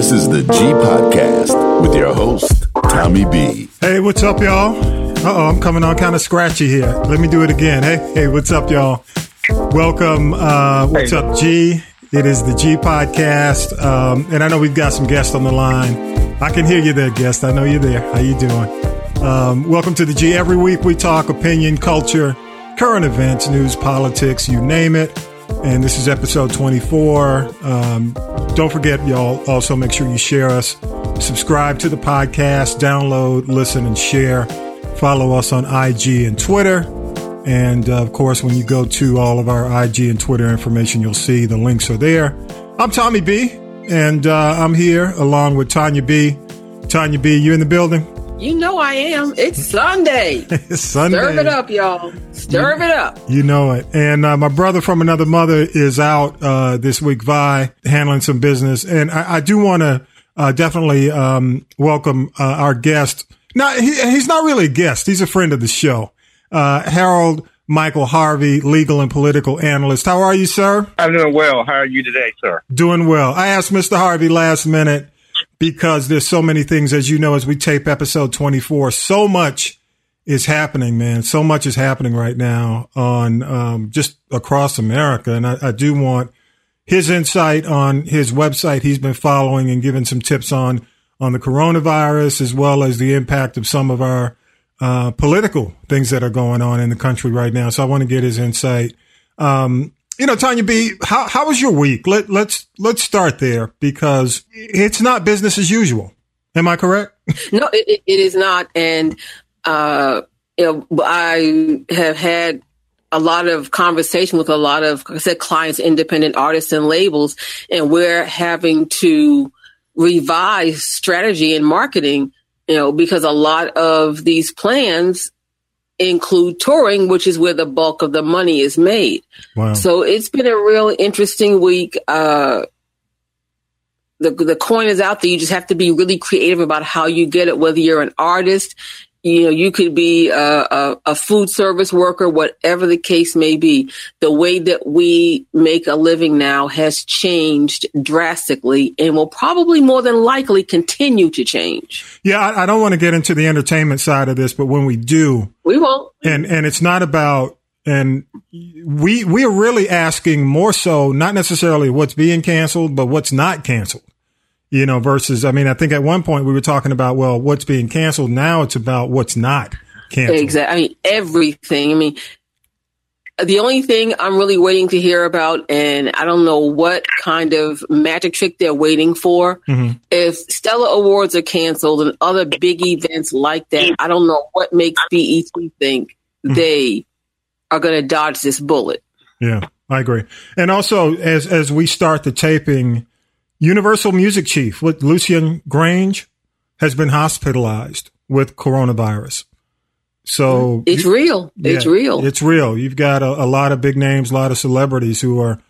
This is the G Podcast with your host, Tommy B. Hey, what's up, y'all? Uh oh, I'm coming on kind of scratchy here. Let me do it again. Hey, hey, what's up, y'all? Welcome. Uh, what's Hey. up, G? It is the G Podcast, um, and I know we've got some guests on the line. I can hear you there, guest. I know you're there. How you doing? Um, welcome to the G. Every week we talk opinion, culture, current events, news, politics, you name it. And this is episode 24. Um, don't forget, y'all, also make sure you share us, subscribe to the podcast, download, listen, and share. Follow us on IG and Twitter. And uh, of course, when you go to all of our IG and Twitter information, you'll see the links are there. I'm Tommy B, and uh, I'm here along with Tanya B. Tanya B, you in the building? You know I am. It's Sunday. It's Sunday. Stir it up, y'all. Stir it up. You know it. And uh, my brother from another mother is out uh, this week, Vi, handling some business. And I, I do want to uh, definitely um, welcome uh, our guest. Not, he, he's not really a guest. He's a friend of the show. Uh, Harold Michael Harvey, legal and political analyst. How are you, sir? I'm doing well. How are you today, sir? Doing well. I asked Mr. Harvey last minute because there's so many things, as you know, as we tape episode 24, so much is happening, man. So much is happening right now on um, just across America. And I, I do want his insight on his website he's been following and giving some tips on on the coronavirus as well as the impact of some of our uh, political things that are going on in the country right now. So I want to get his insight. Um, you know, Tanya B, how how was your week? Let let's let's start there because it's not business as usual. Am I correct? No, it, it- is not. And uh, you know, I have had a lot of conversation with a lot of, I said, clients, independent artists, and labels, and we're having to revise strategy and marketing. You know, because a lot of these plans include touring, which is where the bulk of the money is made. Wow. So it's been a real interesting week. Uh, the the coin is out there. You just have to be really creative about how you get it. Whether you're an artist, you know, you could be a, a, a food service worker, whatever the case may be. The way that we make a living now has changed drastically, and will probably more than likely continue to change. yeah, I, I don't want to get into the entertainment side of this, but when we do, We won't. and and it's not about and we we are really asking more so not necessarily what's being canceled but what's not canceled you know versus i mean i think at one point we were talking about well what's being canceled now it's about what's not canceled Exactly. I mean, everything. I mean, the only thing I'm really waiting to hear about, and I don't know what kind of magic trick they're waiting for. Mhm. If Stellar Awards are canceled and other big events like that, I don't know what makes BET think Mm-hmm. they are going to dodge this bullet. yeah i agree and also as as we start the taping universal music chief with lucian grainge has been hospitalized with coronavirus so It's real. It's real. It's real. You've got a, a lot of big names, a lot of celebrities who are,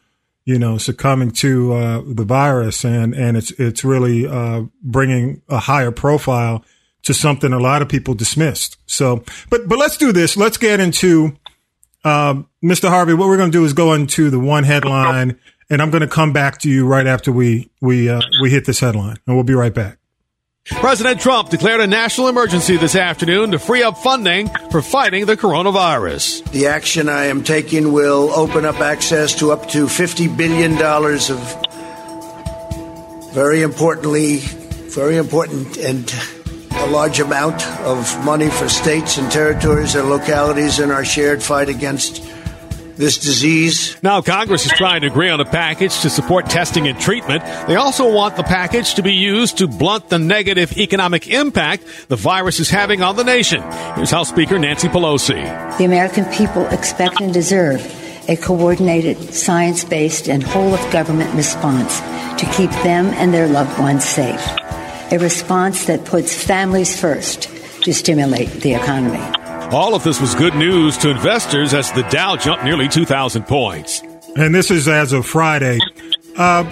you know, succumbing to uh, the virus, and and it's it's really uh, bringing a higher profile to something a lot of people dismissed. So, but but let's do this. Let's get into um, Mr. Harvey. What we're going to do is go into the one headline, and I'm going to come back to you right after we we uh, we hit this headline, and we'll be right back. President Trump declared a national emergency this afternoon to free up funding for fighting the coronavirus. The action I am taking will open up access to up to $50 billion of very importantly, very important and a large amount of money for states and territories and localities in our shared fight against this disease. Now, Congress is trying to agree on a package to support testing and treatment. They also want the package to be used to blunt the negative economic impact the virus is having on the nation. Here's House Speaker Nancy Pelosi. The American people expect and deserve a coordinated, science based, and whole of government response to keep them and their loved ones safe. A response that puts families first to stimulate the economy. All of this was good news to investors as the Dow jumped nearly 2,000 points. and this is as of Friday. Uh,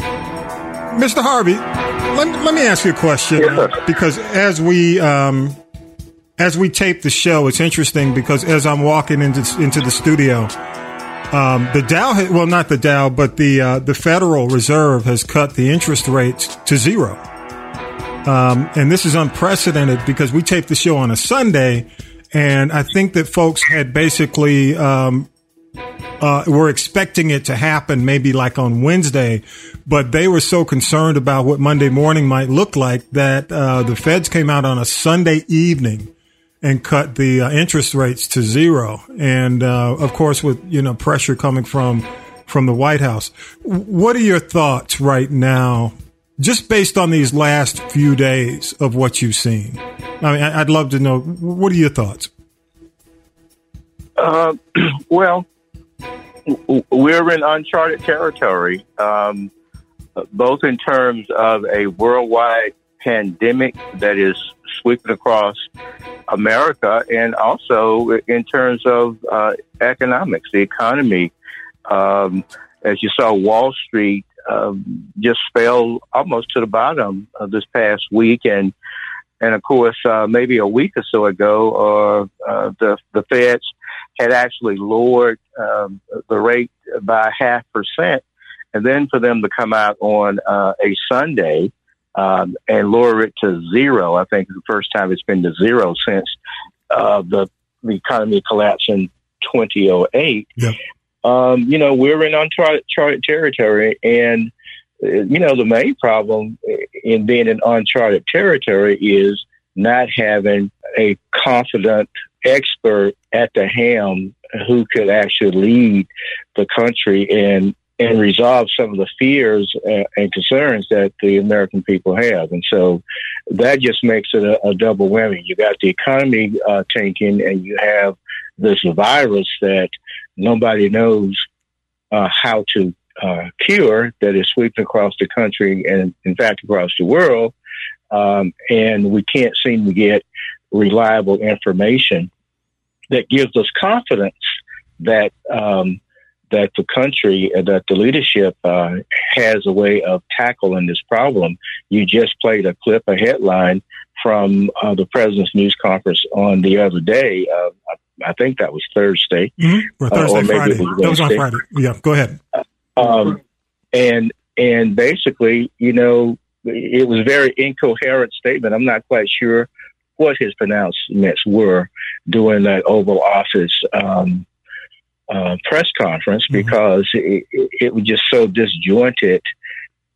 Mr. Harvey, let, let me ask you a question Yes, uh, because as we um, as we tape the show, it's interesting because as I'm walking into into the studio, um, the Dow, well, not the Dow, but the uh, the Federal Reserve has cut the interest rates to zero. Um, and this is unprecedented because we taped the show on a Sunday, and I think that folks had basically um, uh, were expecting it to happen maybe like on Wednesday, but they were so concerned about what Monday morning might look like that uh, the feds came out on a Sunday evening and cut the uh, interest rates to zero. And uh, of course, with you know pressure coming from from the White House, what are your thoughts right now, just based on these last few days of what you've seen? I mean, I'd love to know what are your thoughts. Uh, well, we're in uncharted territory, um, both in terms of a worldwide pandemic that is sweeping across America, and also in terms of uh, economics, the economy. Um, as you saw, Wall Street um, just fell almost to the bottom of this past week, and and of course, uh, maybe a week or so ago, uh, uh, the the Feds had actually lowered um, the rate by half percent, and then for them to come out on uh, a Sunday um, and lower it to zero, I think the first time it's been to zero since uh, the the economy collapsed in 2008. Yep. Um, you know, we're in uncharted territory, and uh, you know the main problem in being in uncharted territory is not having a confident expert at the helm who could actually lead the country and and resolve some of the fears and concerns that the American people have. And so that just makes it a, a double whammy. You got the economy uh, tanking, and you have this virus that nobody knows uh, how to uh, cure that is sweeping across the country and, in fact, across the world. Um, and we can't seem to get reliable information that gives us confidence that um, that the country, uh, that the leadership uh, has a way of tackling this problem. You just played a clip, a headline from uh, the president's news conference on the other day. Uh, I, I, think that was Thursday, mm-hmm. or Thursday, or Friday. Was that was on Friday. Yeah, go ahead. Um, and and basically, you know, it was a very incoherent statement. I'm not quite sure what his pronouncements were during that Oval Office um, uh, press conference mm-hmm. because it, it, was just so disjointed.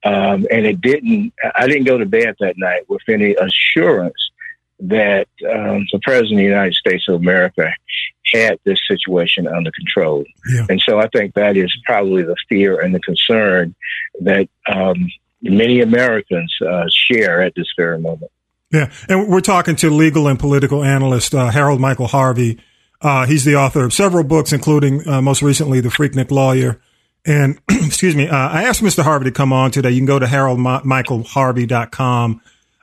Um, and it didn't, I didn't go to bed that night with any assurance that um, the President of the United States of America had this situation under control. Yeah. And so I think that is probably the fear and the concern that um, many Americans uh, share at this very moment. Yeah, and we're talking to legal and political analyst uh, Harold Michael Harvey. Uh, he's the author of several books, including uh, most recently The Freaknik Lawyer. And excuse me, uh, I asked Mr. Harvey to come on today. You can go to haroldmichaelharvey.com.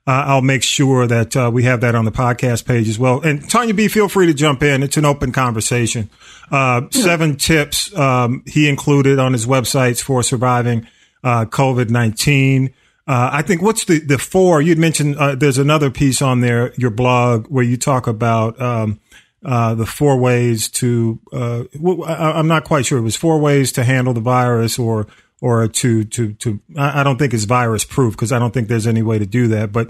Uh, I'll make sure that uh, we have that on the podcast page as well. And Tanya B, feel free to jump in. It's an open conversation. Uh, seven tips um, he included on his websites for surviving COVID 19. Uh, I think what's the, the four you'd mentioned, uh, there's another piece on there, your blog where you talk about, um, uh, the four ways to, uh, I, am not quite sure. It was four ways to handle the virus or, or to, to, to, I don't think it's virus proof because I don't think there's any way to do that, but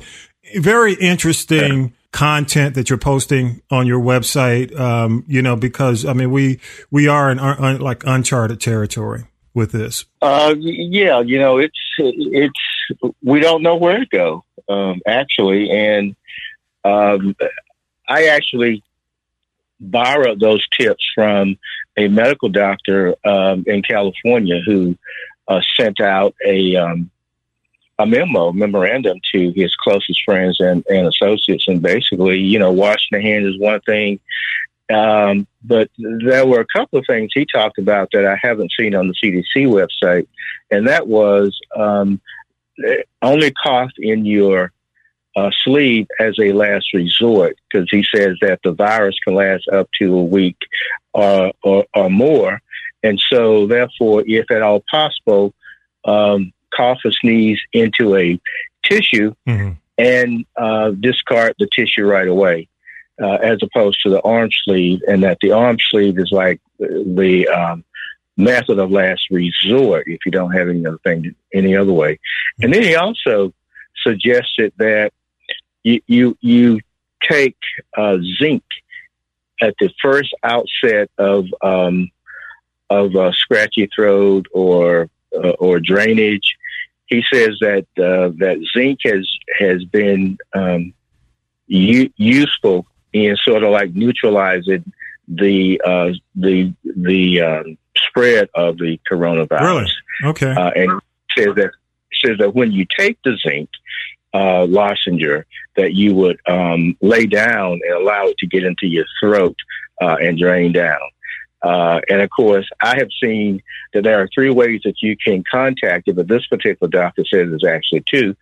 very interesting. Yeah content that you're posting on your website um, you know because i mean we we are in un, like uncharted territory with this uh, yeah you know it's it's we don't know where to go, um, actually. And um, I actually borrowed those tips from a medical doctor um, in California who uh, sent out a um, a memo, memorandum to his closest friends and, and associates, and basically, you know, washing the hands is one thing. Um, but there were a couple of things he talked about that I haven't seen on the CDC website, and that was um, only cough in your uh, sleeve as a last resort because he says that the virus can last up to a week or, or, or more. And so, therefore, if at all possible, um, cough or sneeze into a tissue mm-hmm. and uh, discard the tissue right away, uh, as opposed to the arm sleeve, and that the arm sleeve is like the um, method of last resort if you don't have any other thing any other way. And then he also suggested that you you, you take uh, zinc at the first outset of um, of a scratchy throat or uh, or drainage. He says that uh, that zinc has has been um, u- useful in sort of like neutralizing the uh, the the um, spread of the coronavirus. Really? Okay. Uh, and says that says that when you take the zinc uh, lozenge, that you would um, lay down and allow it to get into your throat uh, and drain down. Uh, and of course, I have seen that there are three ways that you can contact it, but this particular doctor says there's actually two.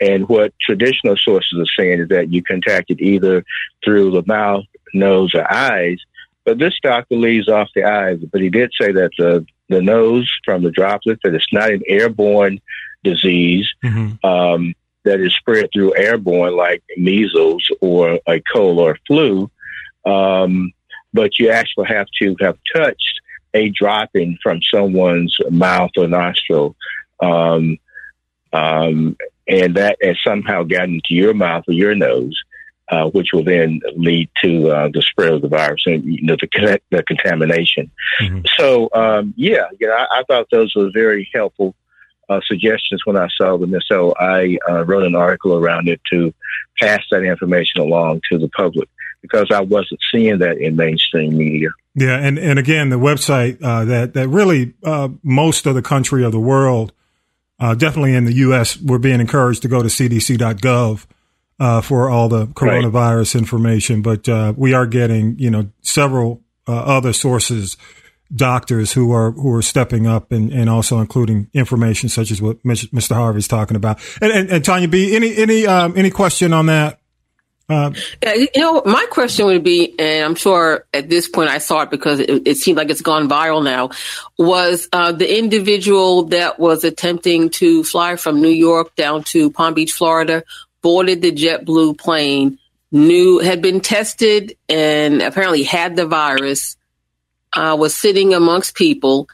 And what traditional sources are saying is that you contact it either through the mouth, nose, or eyes. But this doctor leaves off the eyes, but he did say that the, the nose from the droplets, that it's not an airborne disease mm-hmm. um, that is spread through airborne like measles or a cold or flu. Um, but you actually have to have touched a dropping from someone's mouth or nostril. Um, um, and that has somehow gotten to your mouth or your nose, uh, which will then lead to uh, the spread of the virus and you know, the, the contamination. Mm-hmm. So, um, yeah, you know, I, I, thought those were very helpful uh, suggestions when I saw them. And so I uh, wrote an article around it to pass that information along to the public because I wasn't seeing that in mainstream media. Yeah, and, and again, the website uh, that that really uh, most of the country of the world, uh, definitely in the U.S., we're being encouraged to go to CDC.gov uh, for all the coronavirus right. information. But uh, we are getting you know several uh, other sources, doctors who are who are stepping up and, and also including information such as what Mr. Harvey's talking about. And, and, and Tanya B, any any um, any question on that? Um, you know, my question would be, and I'm sure at this point I saw it because it, it seemed like it's gone viral now, was uh, the individual that was attempting to fly from New York down to Palm Beach, Florida, boarded the JetBlue plane, knew had been tested and apparently had the virus, uh, was sitting amongst people.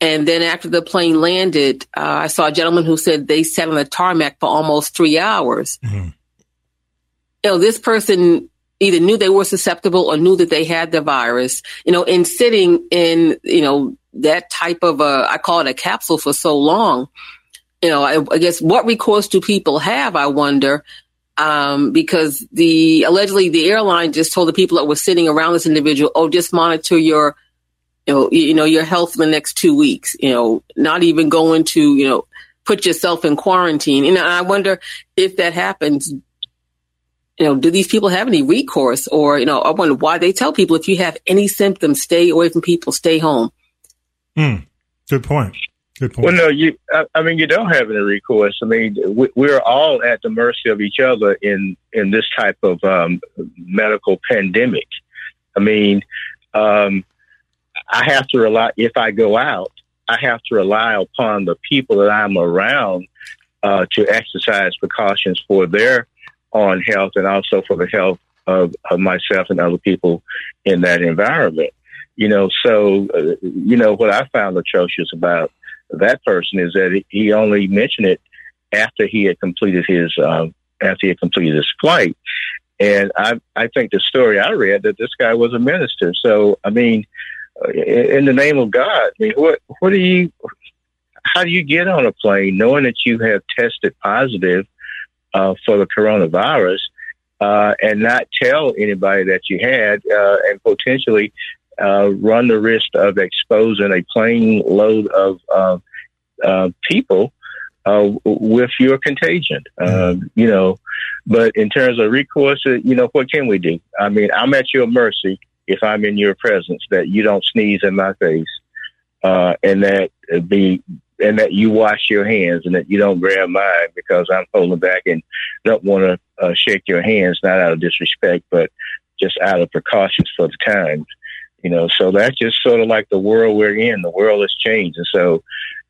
And then after the plane landed, uh, I saw a gentleman who said they sat on the tarmac for almost three hours. Mm-hmm you know, this person either knew they were susceptible or knew that they had the virus, you know, in sitting in, you know, that type of a, I call it a capsule for so long, you know, I, I guess what recourse do people have? I wonder, um, because the allegedly the airline just told the people that were sitting around this individual, oh, just monitor your, you know, you, you know, your health for the next two weeks, you know, not even going to, you know, put yourself in quarantine. And I wonder if that happens, you know, do these people have any recourse? Or, you know, I wonder why they tell people if you have any symptoms, stay away from people, stay home. Hmm. Good point. Good point. Well, no, you. I, I mean, you don't have any recourse. I mean, we, are all at the mercy of each other in in this type of um, medical pandemic. I mean, um, I have to rely. If I go out, I have to rely upon the people that I'm around uh, to exercise precautions for their own health and also for the health of, of myself and other people in that environment. You know, so, uh, you know, what I found atrocious about that person is that he only mentioned it after he had completed his, um, after he had completed his flight. And I, I think the story I read that this guy was a minister. So, I mean, in the name of God, I mean, what, what do you, how do you get on a plane knowing that you have tested positive uh, for the coronavirus uh, and not tell anybody that you had uh, and potentially uh, run the risk of exposing a plane load of uh, people with your contagion. Mm-hmm. you know, but in terms of recourse, you know, what can we do? I mean, I'm at your mercy if I'm in your presence that you don't sneeze in my face. Uh, and that be and that you wash your hands and that you don't grab mine because I'm holding back and don't want to uh, shake your hands, not out of disrespect, but just out of precautions for the times. You know, so that's just sort of like the world we're in. The world has changed. And so,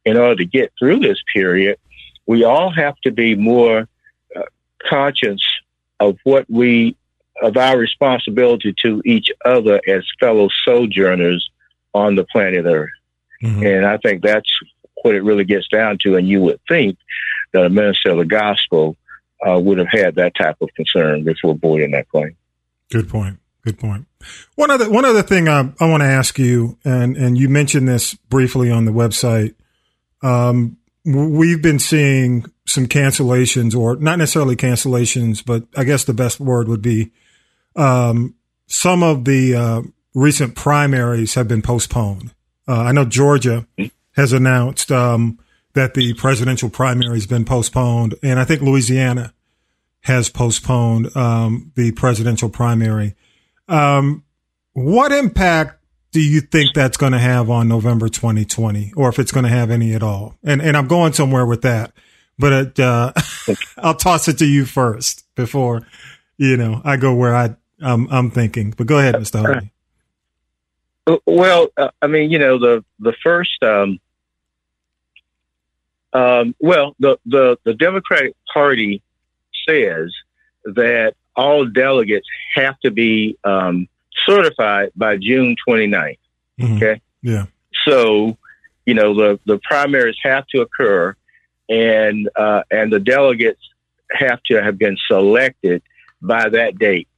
in order to get through this period, we all have to be more uh, conscious of what we, of our responsibility to each other as fellow sojourners on the planet Earth. Mm-hmm. And I think that's what it really gets down to. And you would think that a minister of the gospel uh, would have had that type of concern before boarding that plane. Good point. Good point. One other one other thing I, I want to ask you, and and you mentioned this briefly on the website. Um, we've been seeing some cancellations, or not necessarily cancellations, but I guess the best word would be um, some of the uh, recent primaries have been postponed. Uh, I know Georgia has announced um, that the presidential primary has been postponed, and I think Louisiana has postponed um, the presidential primary. Um, what impact do you think that's going to have on November 2020, or if it's going to have any at all? And and I'm going somewhere with that, but it, uh, I'll toss it to you first before you know I go where I I'm, I'm thinking. But go ahead, Mr. Hardy. Well, uh, I mean, you know, the the first, um, um, well, the, the the Democratic Party says that all delegates have to be um, certified by June 29th. Mhm. Okay. Yeah. So, you know, the, the primaries have to occur and, uh, and the delegates have to have been selected by that date,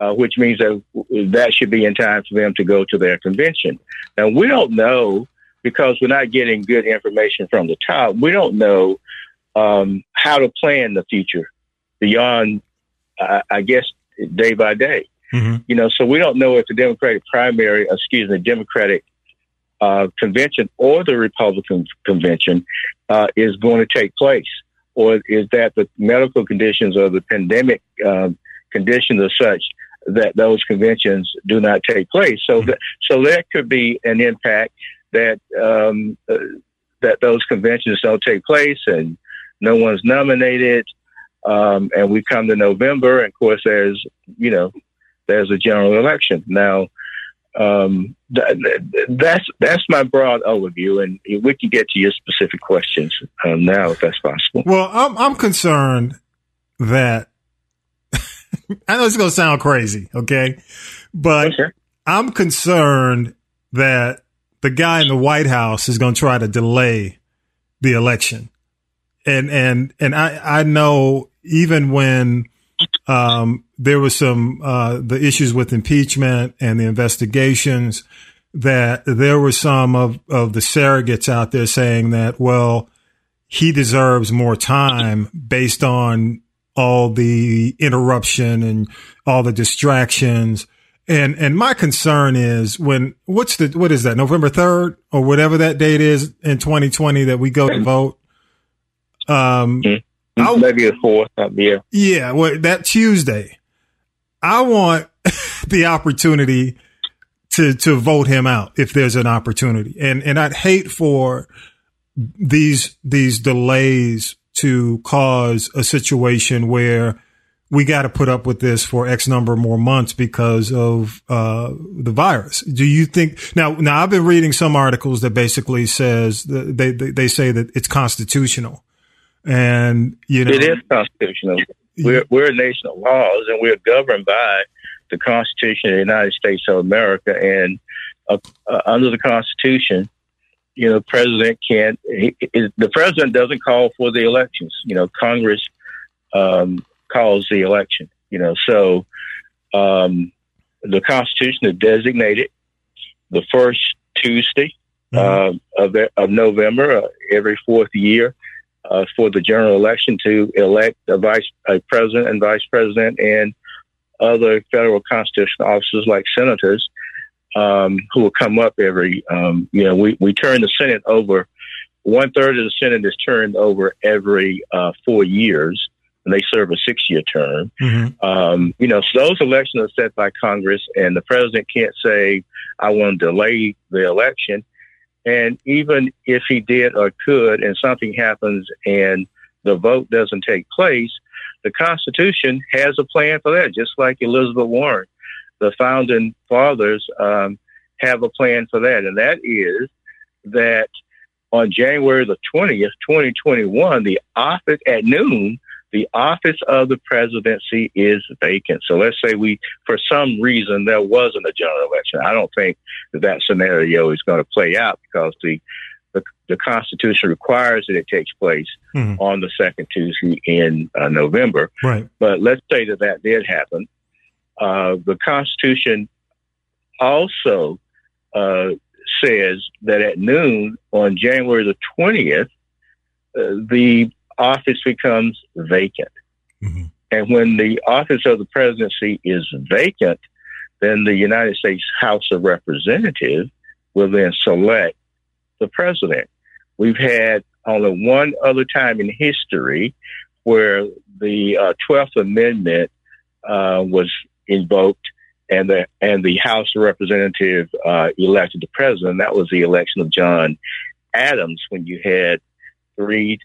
uh, which means that that should be in time for them to go to their convention. Now, we don't know because we're not getting good information from the top. We don't know um, how to plan the future beyond, uh, I guess, day by day hmm you know, so we don't know if the Democratic primary, excuse me, Democratic uh, convention or the Republican convention uh, is going to take place, or is that the medical conditions or the pandemic um, conditions are such that those conventions do not take place. So, that, so there could be an impact that um, uh, that those conventions don't take place and no one's nominated. Um, and we come to November, and of course, there's you know there's a general election. Now, um, th- th- that's that's my broad overview, and we can get to your specific questions um, now, if that's possible. Well, I'm I'm concerned that I know it's going to sound crazy, okay, but Okay. I'm concerned that the guy in the White House is going to try to delay the election, and and and I I know even when um, there was some uh, the issues with impeachment and the investigations that there were some of of the surrogates out there saying that well he deserves more time based on all the interruption and all the distractions. And and my concern is when what's the what is that November third or whatever that date is in 2020 that we go to vote. Um, I- Maybe a fourth, uh, yeah. yeah, well, that Tuesday, I want the opportunity to to vote him out if there's an opportunity, and and I'd hate for these these delays to cause a situation where we got to put up with this for X number more months because of uh, the virus. Do you think now? Now I've been reading some articles that basically says that they they, they say that it's constitutional, and you know It is constitutional. We're, we're a nation of laws, and we're governed by the Constitution of the United States of America. And uh, uh, under the Constitution, you know, the president can't. He, he- the president doesn't call for the elections. You know, Congress um, calls the election. You know, so um, the Constitution is designated the first Tuesday uh, of, of November uh, every fourth year uh, for the general election to elect a vice a president and vice president and other federal constitutional officers like senators um, who will come up every um, you know we, we turn the senate over one third of the senate is turned over every uh, four years and they serve a six year term Mhm. um, you know, so those elections are set by Congress, and the president can't say, I want to delay the election. And even if he did or could, and something happens and the vote doesn't take place, the Constitution has a plan for that, just like Elizabeth Warren. The founding fathers um, have a plan for that, and that is that on January the 20th, 2021, the office at noon, the office of the presidency is vacant. So let's say we, for some reason, there wasn't a general election. I don't think that that scenario is going to play out because the the, the Constitution requires that it takes place Mhm. on the second Tuesday in uh, November. Right. But let's say that that did happen. Uh, the Constitution also uh, says that at noon on January the 20th, uh, the office becomes vacant. Mhm. And when the office of the presidency is vacant, then the United States House of Representatives will then select the president. We've had only one other time in history where the uh, 12th Amendment uh, was invoked and the and the House of Representatives uh, elected the president. That was the election of John Adams when you had three,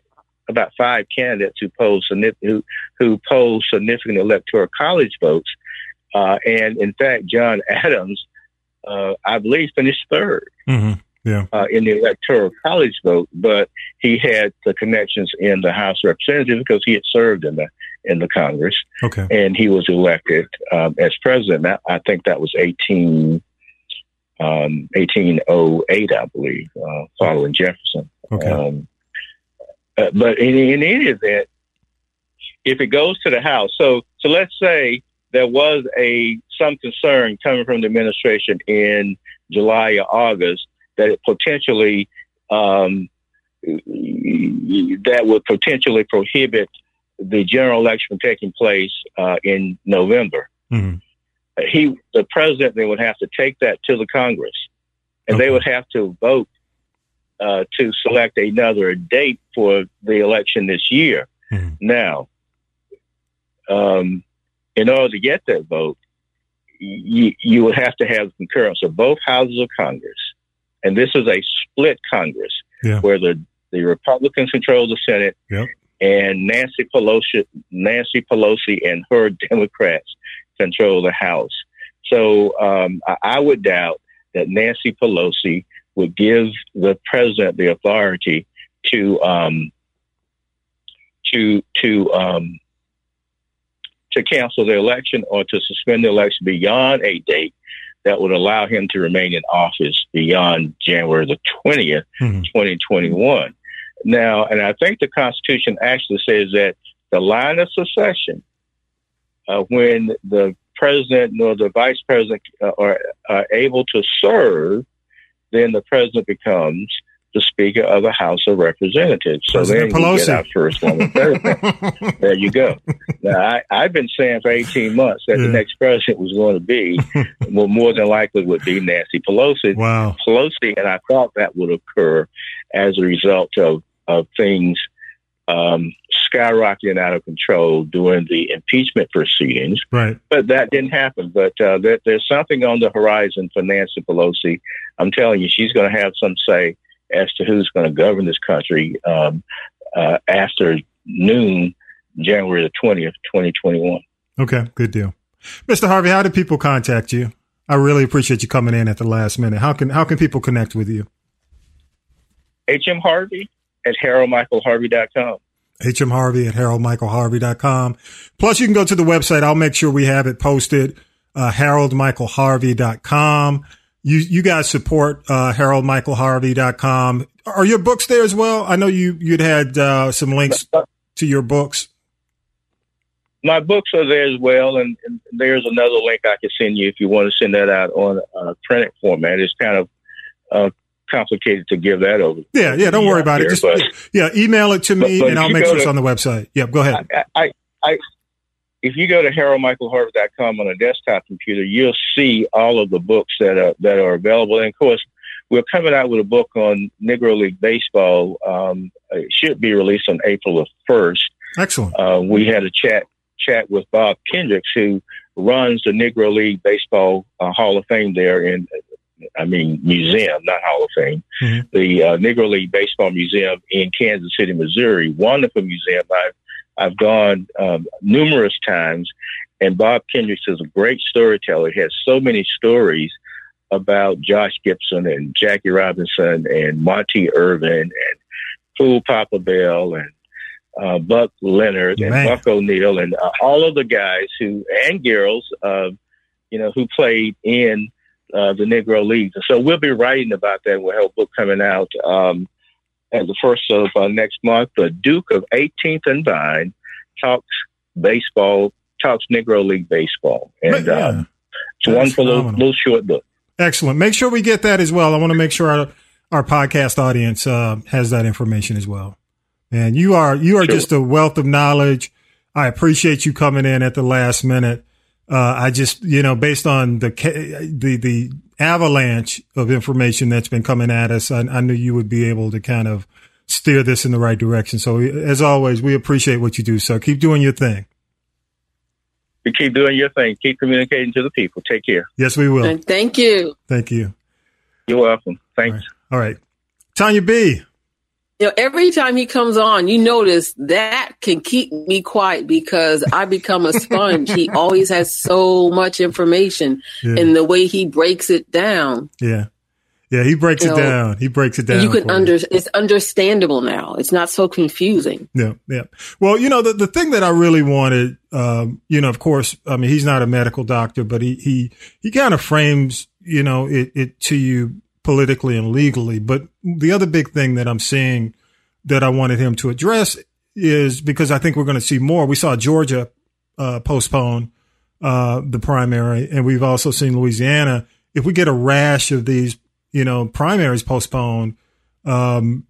about five candidates who posed who who posed significant electoral college votes, uh, and in fact, John Adams, uh, I believe, finished third hmm uh, in the electoral college vote, but he had the connections in the House of Representatives because he had served in the in the Congress, Okay. and he was elected um, as president. I think that was 18, um, 1808, I believe, uh, following Jefferson. Okay. Um, uh, but in, in any event, if it goes to the House, so so let's say there was a some concern coming from the administration in July or August that it potentially um, that would potentially prohibit the general election from taking place uh, in November. Mhm. He, the president, then would have to take that to the Congress, and Okay. they would have to vote uh, to select another date for the election this year. Mhm. Now, um, in order to get that vote, you, you would have to have concurrence of both houses of Congress. And this is a split Congress Yeah. where the, the Republicans control the Senate Yep. And Nancy Pelosi, Nancy Pelosi and her Democrats control the House. So um, I, would doubt that Nancy Pelosi would give the president the authority to um, to to um, to cancel the election or to suspend the election beyond a date that would allow him to remain in office beyond January the 20th, Mhm. 2021. Now, and I think the Constitution actually says that the line of succession, uh, when the president nor the vice president uh, are, are able to serve, then the president becomes the Speaker of the House of Representatives. So President then Pelosi. get our first woman president. There you go. Now, I, I've been saying for 18 months that Yeah. the next president was going to be, well, more than likely would be Nancy Pelosi. wow. Pelosi, and I thought that would occur as a result of, of things um, skyrocketing out of control during the impeachment proceedings. Right. But that didn't happen. But uh, there, there's something on the horizon for Nancy Pelosi. I'm telling you, she's going to have some say as to who's going to govern this country um, uh, after noon, January the 20th, 2021. Okay. Good deal. Mr. Harvey, how do people contact you? I really appreciate you coming in at the last minute. How can how can people connect with you? H.M. Harvey at haroldmichaelharvey.com. HM Harvey at haroldmichaelharvey.com. Plus, you can go to the website. I'll make sure we have it posted, uh, haroldmichaelharvey.com. You, you guys support, uh, haroldmichaelharvey.com. Are your books there as well? I know you, you'd had, uh, some links to your books. my books are there as well, and, and there's another link I can send you if you want to send that out on a printed format. It's kind of uh, complicated to give that over. Yeah. Yeah. Don't worry about it. Just, but- yeah, email it to me but and I'll make sure it's on the website. Yeah. Go ahead. I, I, I, if you go to haroldmichaelharvey.com on a desktop computer, you'll see all of the books that are that are available. And of course, we're coming out with a book on Negro League baseball. Um, it should be released on April the first. Excellent. Uh, we had a chat chat with Bob Kendricks, who runs the Negro League Baseball uh, Hall of Fame there in, I mean, museum, not Hall of Fame, Mhm. the uh, Negro League Baseball Museum in Kansas City, Missouri. Wonderful museum. I've I've gone um, numerous times, and Bob Kendricks is a great storyteller. He has so many stories about Josh Gibson and Jackie Robinson and Monte Irvin and Cool Papa Bell and uh, Buck Leonard and Man. Buck O'Neil and uh, all of the guys who and girls, uh, you know, who played in uh, the Negro Leagues. And so we'll be writing about that. We'll have a book coming out um, at the first of uh, next month, the Duke of 18th and Vine talks baseball, talks Negro League baseball, and Yeah. um, it's a wonderful little, little short book. Excellent. Make sure we get that as well. I want to make sure our, our podcast audience uh, has that information as well. And you are you are Sure. just a wealth of knowledge. I appreciate you coming in at the last minute. Uh, I just you know based on the the the avalanche of information that's been coming at us, I, I knew you would be able to kind of steer this in the right direction. So as always, we appreciate what you do. So keep doing your thing. You keep doing your thing. Keep communicating to the people. Take care. Yes, we will. And thank you. Thank you. You're welcome. Thanks. All right, Tanya B. You know, every time he comes on, you notice that can keep me quiet because I become a sponge. he always has so much information Yeah. and the way he breaks it down. Yeah. Yeah, he breaks You it know, down. He breaks it down. you can for under it's understandable now. It's not so confusing. Yeah, yeah. Well, you know, the, the thing that I really wanted, um, you know, of course, I mean, he's not a medical doctor, but he, he, he kind of frames, you know, it, it to you politically and legally. But the other big thing that I'm seeing that I wanted him to address is because I think we're going to see more. We saw Georgia, uh, postpone, uh, the primary, and we've also seen Louisiana. If we get a rash of these, you know, primaries postponed, um,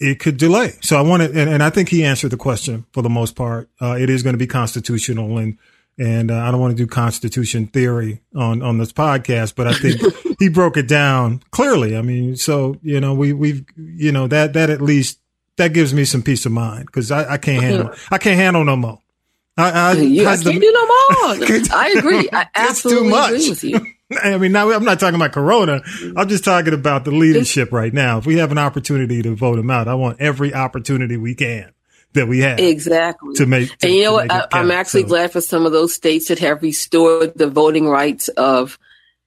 it could delay. So I wanted, and, and I think he answered the question for the most part. Uh, it is going to be constitutional, and and uh, I don't want to do constitution theory on on this podcast, but I think he broke it down clearly. I mean, so you know, we we've you know that that at least that gives me some peace of mind because I, I can't handle I can't handle no more. I, I, You, I can't do no more. I agree. I absolutely much. agree with you. I mean, now I'm not talking about Corona. I'm just talking about the leadership right now. If we have an opportunity to vote him out, I want every opportunity we can that we have Exactly. to make. To, and you know what? I, I'm actually So, glad for some of those states that have restored the voting rights of,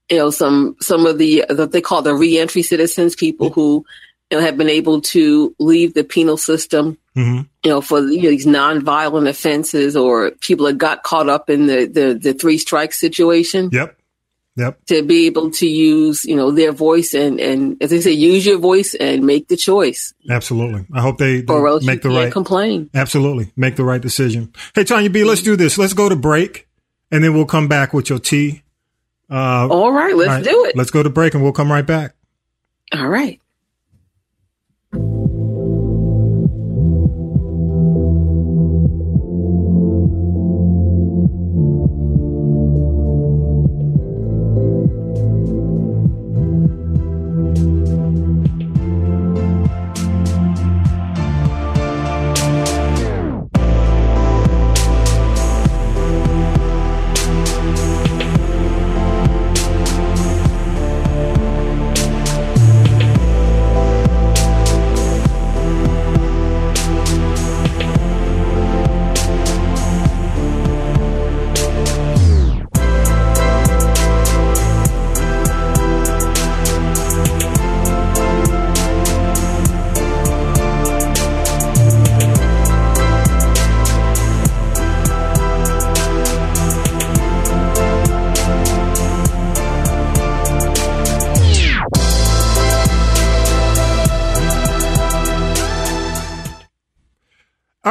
you know, some some of the that they call the reentry citizens, people who you know, have been able to leave the penal system, Mhm. you know, for you know, these nonviolent offenses or people that got caught up in the the, the three strike situation Yep. Yep. to be able to use, you know, their voice and and as they say, use your voice and make the choice, Absolutely. I hope they, they or else make you the right. complain. Absolutely. Make the right decision. Hey, Tanya B, let's do this. Let's go to break and then we'll come back with your tea. Uh, All right, let's all right. do it. Let's go to break and we'll come right back. All right.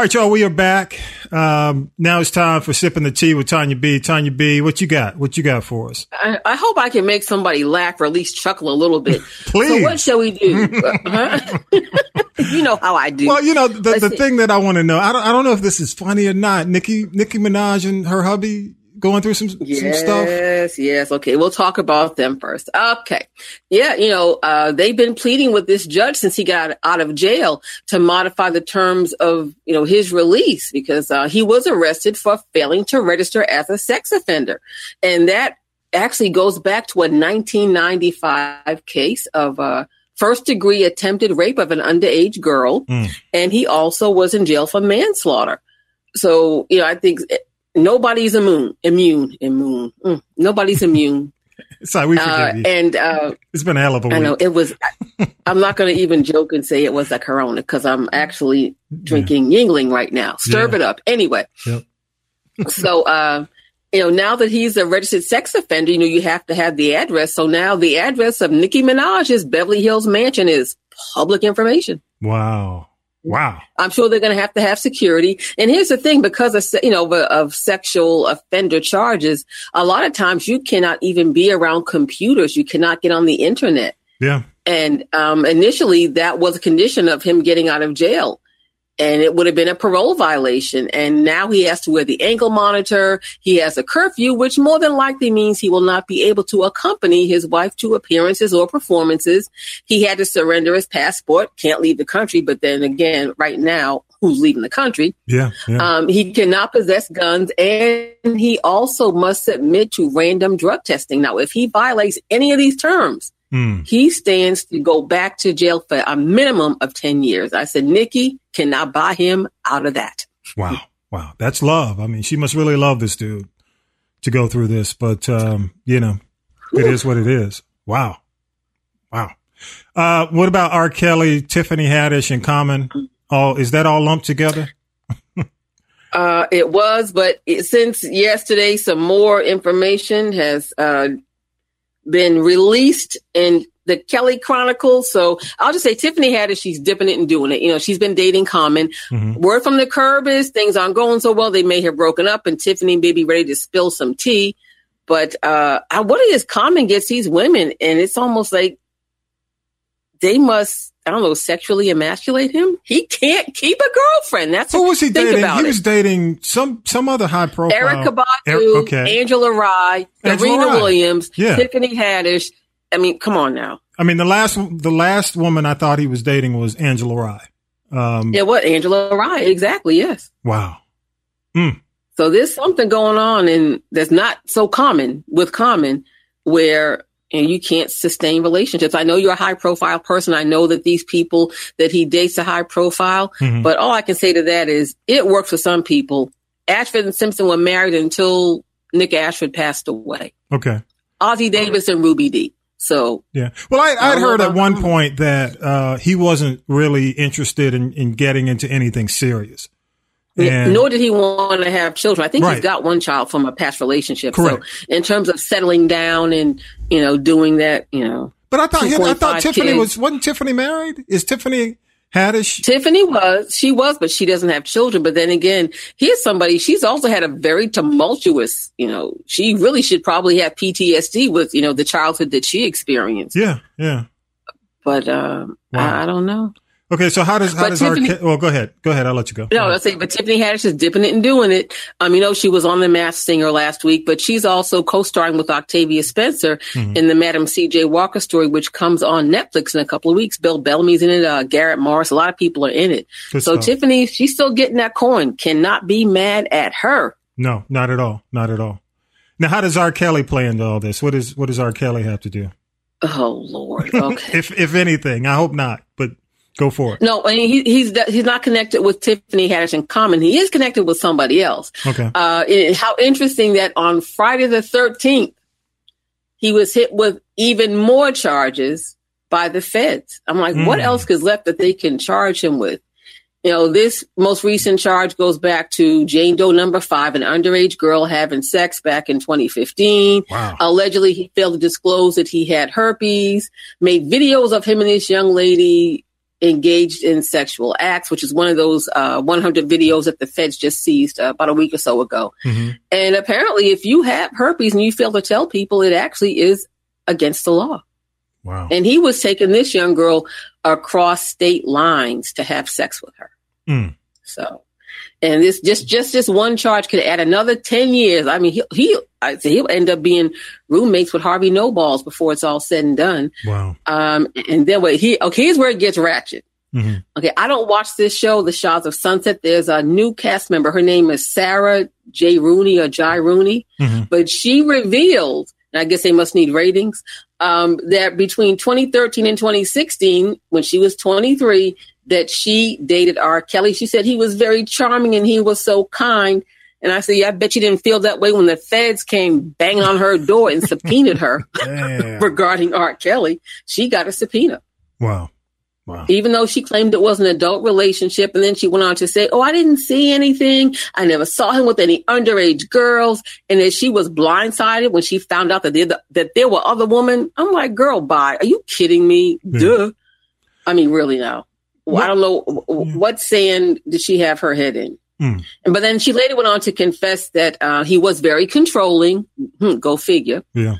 Right, y'all, we are back. Um, now it's time for sipping the tea with Tanya B. Tanya B, what you got? What you got for us? I, I hope I can make somebody laugh or at least chuckle a little bit. Please. So what shall we do? Huh? you know how I do. Well, you know, the, Let's the see. thing that I want to know, I don't, I don't know if this is funny or not. Nicki, Nicki Minaj and her hubby going through some, some stuff. Yes, yes. Okay, we'll talk about them first. Okay. Yeah, you know, uh, they've been pleading with this judge since he got out of jail to modify the terms of, you know, his release because uh, he was arrested for failing to register as a sex offender. And that actually goes back to a 1995 case of uh, first degree attempted rape of an underage girl. Mm. And he also was in jail for manslaughter. So, you know, I think nobody's immune, immune, immune. Mm, nobody's immune. Sorry, we Uh, forgive you. and uh, It's been a hell of a I know it was. I'm not going to even joke and say it was a Corona because I'm actually drinking Yuengling right now. Stir Yeah. it up anyway. Yep. so, uh, you know, now that he's a registered sex offender, you know, you have to have the address. So now the address of Nicki Minaj's Beverly Hills mansion is public information. Wow. Wow. I'm sure they're going to have to have security. And here's the thing, because of, you know, of, sexual offender charges, a lot of times you cannot even be around computers. You cannot get on the internet. Yeah. And um, initially that was a condition of him getting out of jail and it would have been a parole violation. And now he has to wear the ankle monitor. He has a curfew, which more than likely means he will not be able to accompany his wife to appearances or performances. He had to surrender his passport, can't leave the country. But then again, right now, who's leaving the country? Yeah. yeah. Um, he cannot possess guns and he also must submit to random drug testing. Now, if he violates any of these terms, Mm. He stands to go back to jail for a minimum of 10 years. I said, Nikki cannot buy him out of that. Wow. Wow. That's love. I mean, she must really love this dude to go through this, but, um, you know, it is what it is. Wow. Wow. Uh, what about R. Kelly, Tiffany Haddish, and Common? All is that all lumped together? uh, it was, but it, since yesterday, some more information has uh, been released in the Kelly Chronicles. So I'll just say Tiffany Haddish, she's dipping it and doing it. You know, she's been dating Common. Mm-hmm. Word from the curb is things aren't going so well. They may have broken up and Tiffany may be ready to spill some tea. But uh what is Common gets these women and it's almost like they must I don't know, sexually emasculate him. He can't keep a girlfriend. That's who was he dating? He it. was dating some some other high profile. Erykah Badu, er- okay. Angela Rye, Serena Williams, yeah. Tiffany Haddish. I mean, come on now. I mean, the last the last woman I thought he was dating was Angela Rye. Um, yeah, what Angela Rye? Exactly. Yes. Wow. Mm. So there's something going on, and that's not so common with Common, where and you can't sustain relationships. I know you're a high profile person. I know that these people that he dates are high profile, mm-hmm. but all I can say to that is it works for some people. Ashford and Simpson were married until Nick Ashford passed away. Okay. Ossie Davis and Ruby Dee. So yeah, well, I, I'd heard at one point that uh, he wasn't really interested in, in getting into anything serious. And, Nor did he want to have children. I think right. he's got one child from a past relationship. Correct. So in terms of settling down and, you know, doing that, you know. But I thought I thought Tiffany kids. was wasn't Tiffany married? Is Tiffany had Haddish? Tiffany was. She was, but she doesn't have children. But then again, here's somebody, she's also had a very tumultuous, you know, she really should probably have PTSD with, you know, the childhood that she experienced. Yeah, yeah. But um, wow. I, I don't know. Okay, so how does how but does Tiffany, our well go ahead go ahead I'll let you go. No, I say, but Tiffany Haddish is dipping it and doing it. Um, you know, she was on the Masked Singer last week, but she's also co-starring with Octavia Spencer mm-hmm. in the Madam C.J. Walker story, which comes on Netflix in a couple of weeks. Bill Bellamy's in it. Uh, Garrett Morris, a lot of people are in it. Good so stuff. Tiffany, she's still getting that coin. Cannot be mad at her. No, not at all. Not at all. Now, how does R. Kelly play into all this? What is what does R. Kelly have to do? Oh Lord. Okay. if if anything, I hope not. But Go for it. No, I mean, he, he's he's not connected with Tiffany Haddish in common. He is connected with somebody else. Okay. Uh, it, how interesting that on Friday the thirteenth, he was hit with even more charges by the feds. I'm like, mm. what else is left that they can charge him with? You know, this most recent charge goes back to Jane Doe number five, an underage girl having sex back in 2015. Wow. Allegedly, he failed to disclose that he had herpes, made videos of him and this young lady engaged in sexual acts, which is one of those uh, 100 videos that the feds just seized uh, about a week or so ago. Mm-hmm. And apparently, if you have herpes and you fail to tell people, it actually is against the law. Wow. And he was taking this young girl across state lines to have sex with her. Mm. So and this just just this one charge could add another ten years. I mean, he he I say he'll end up being roommates with Harvey No Balls before it's all said and done. Wow. Um, and then what he okay. Here's where it gets ratchet. Mm-hmm. Okay, I don't watch this show, The Shahs of Sunset. There's a new cast member. Her name is Sarah J. Rooney or Jai Rooney, mm-hmm. but she revealed, and I guess they must need ratings, um, that between 2013 and 2016, when she was 23, that she dated R. Kelly. She said he was very charming and he was so kind. And I said, yeah, I bet you didn't feel that way when the feds came banging on her door and subpoenaed her regarding R. Kelly. She got a subpoena. Wow. Wow. Even though she claimed it was an adult relationship. And then she went on to say, Oh, I didn't see anything. I never saw him with any underage girls. And that she was blindsided when she found out that, there, that there were other women. I'm like, girl, bye. Are you kidding me? Yeah. Duh. I mean, really now. Well, I don't know what sand did she have her head in. Mm. But then she later went on to confess that uh, he was very controlling. Hmm, go figure. Yeah.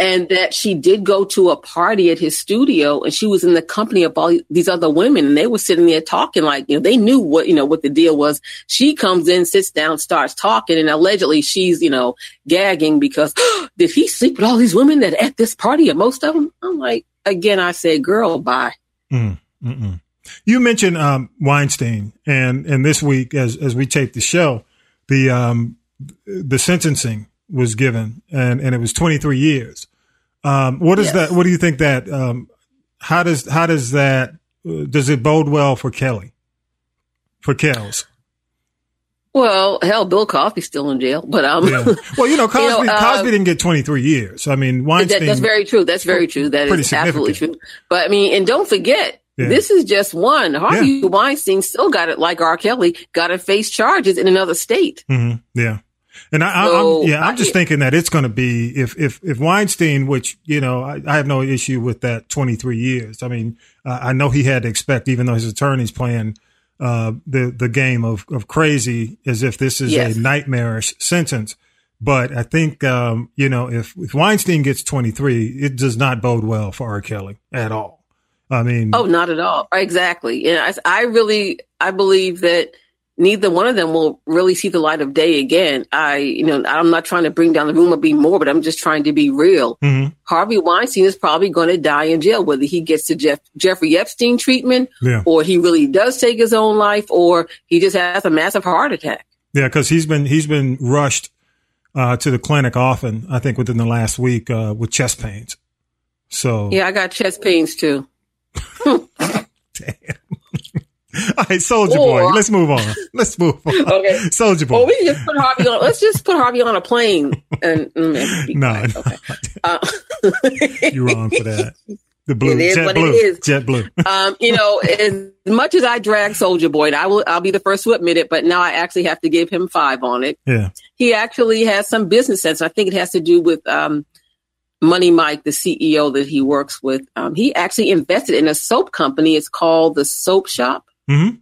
And that she did go to a party at his studio and she was in the company of all these other women and they were sitting there talking like, you know, they knew what, you know, what the deal was. She comes in, sits down, starts talking and allegedly she's, you know, gagging because did he sleep with all these women that at this party and most of them? I'm like, again, I say, girl, bye. Mm, you mentioned um, Weinstein, and and this week, as as we taped the show, the um, the sentencing was given, and and it was 23 years. Um, what is yes. that? What do you think that? Um, how does how does that? Uh, does it bode well for Kelly? For Kells? Well, hell, Bill Cosby's still in jail, but um, yeah. well, you know, Cosby, you know, uh, Cosby didn't get 23 years. I mean, Weinstein. That, that's very true. That's very true. That is absolutely true. But I mean, and don't forget, yeah. This is just one. Harvey yeah. Weinstein still got it, like R. Kelly, got to face charges in another state. Mm-hmm. Yeah. And I, so, I'm, yeah, I'm just thinking that it's going to be if if if Weinstein, which you know, I, I, have no issue with that 23 years. I mean, uh, I know he had to expect, even though his attorney's playing uh, the the game of of crazy, as if this is yes. a nightmarish sentence. But I think um, you know, if if Weinstein gets 23, it does not bode well for R. Kelly at all. I mean, oh, not at all. Exactly. And I, I really, I believe that neither one of them will really see the light of day again. I, you know, I'm not trying to bring down the room or be more, but I'm just trying to be real. Mm-hmm. Harvey Weinstein is probably going to die in jail, whether he gets the Jeff, Jeffrey Epstein treatment yeah. or he really does take his own life or he just has a massive heart attack. Yeah. Cause he's been, he's been rushed, uh, to the clinic often, I think within the last week, uh, with chest pains. So yeah, I got chest pains too. Damn. All right, Soulja Boy. Let's move on. Let's move on. Okay, Soulja Boy. Well, we just put Harvey on. Let's just put Harvey on a plane and mm, no, no. Okay. Uh, you're wrong for that. The blue, it is jet blue, it is. jet blue. um, you know, as much as I drag Soulja Boy, and I will, I'll be the first to admit it, but now I actually have to give him five on it. Yeah, he actually has some business sense. I think it has to do with um, Money Mike, the CEO that he works with, um, he actually invested in a soap company. It's called the Soap Shop. Mm-hmm.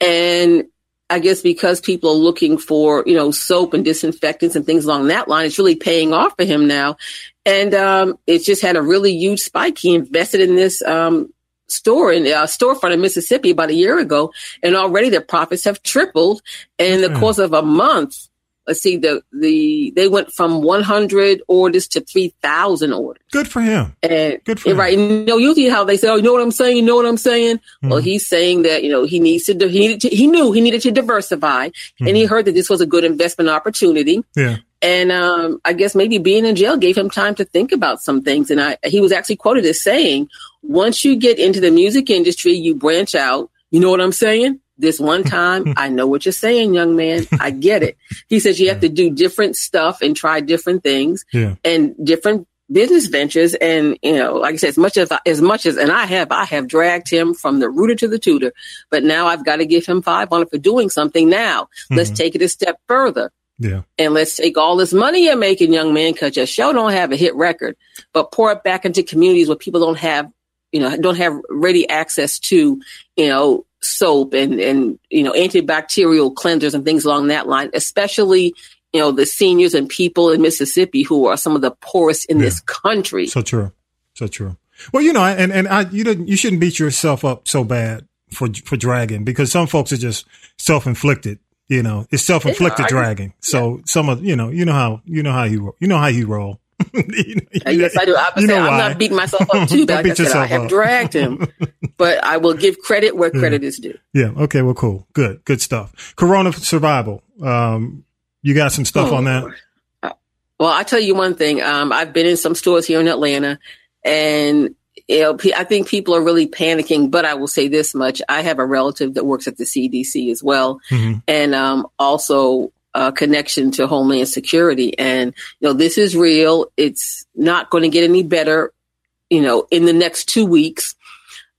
And I guess because people are looking for, you know, soap and disinfectants and things along that line, it's really paying off for him now. And um, it's just had a really huge spike. He invested in this um, store in a uh, storefront in Mississippi about a year ago, and already their profits have tripled in the course of a month let's see the the they went from 100 orders to 3000 orders good for him and good for him right you know usually how they say oh you know what i'm saying you know what i'm saying mm-hmm. well he's saying that you know he needs to he needed to, he knew he needed to diversify mm-hmm. and he heard that this was a good investment opportunity yeah and um, I guess maybe being in jail gave him time to think about some things. And I, he was actually quoted as saying, once you get into the music industry, you branch out. You know what I'm saying? This one time. I know what you're saying, young man. I get it. He says you have to do different stuff and try different things yeah. and different business ventures. And, you know, like I said, as much as, as much as, and I have, I have dragged him from the rooter to the tutor, but now I've got to give him five on it for doing something. Now mm-hmm. let's take it a step further. Yeah. And let's take all this money you're making, young man, because your show don't have a hit record, but pour it back into communities where people don't have, you know, don't have ready access to, you know, soap and, and, you know, antibacterial cleansers and things along that line, especially, you know, the seniors and people in Mississippi who are some of the poorest in yeah. this country. So true. So true. Well, you know, and, and I, you didn't, you shouldn't beat yourself up so bad for, for dragging because some folks are just self-inflicted. You know, it's self-inflicted dragging. So yeah. some of, you know, you know how, you know how you, you know how you roll. You know, yes, I do. I, you know I'm not beating myself up too bad. Like I, said, I have up. dragged him, but I will give credit where credit yeah. is due. Yeah. Okay. Well, cool. Good. Good stuff. Corona survival. Um, you got some stuff oh, on that? Uh, well, I tell you one thing. Um, I've been in some stores here in Atlanta, and you know, I think people are really panicking. But I will say this much: I have a relative that works at the CDC as well, mm-hmm. and um, also uh, connection to Homeland Security. And, you know, this is real. It's not going to get any better, you know, in the next two weeks.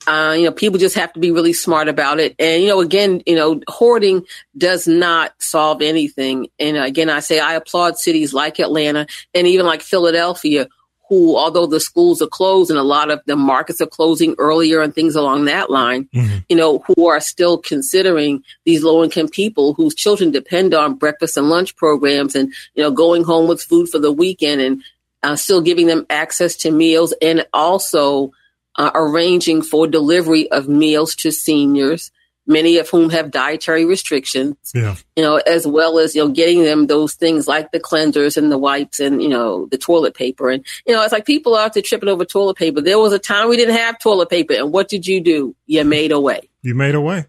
Uh, you know, people just have to be really smart about it. And, you know, again, you know, hoarding does not solve anything. And again, I say I applaud cities like Atlanta and even like Philadelphia who, although the schools are closed and a lot of the markets are closing earlier and things along that line, mm-hmm. you know, who are still considering these low income people whose children depend on breakfast and lunch programs and, you know, going home with food for the weekend and uh, still giving them access to meals and also uh, arranging for delivery of meals to seniors many of whom have dietary restrictions, yeah. you know, as well as, you know, getting them those things like the cleansers and the wipes and, you know, the toilet paper. And, you know, it's like people are out there tripping over toilet paper. There was a time we didn't have toilet paper. And what did you do? You made a way. You made a way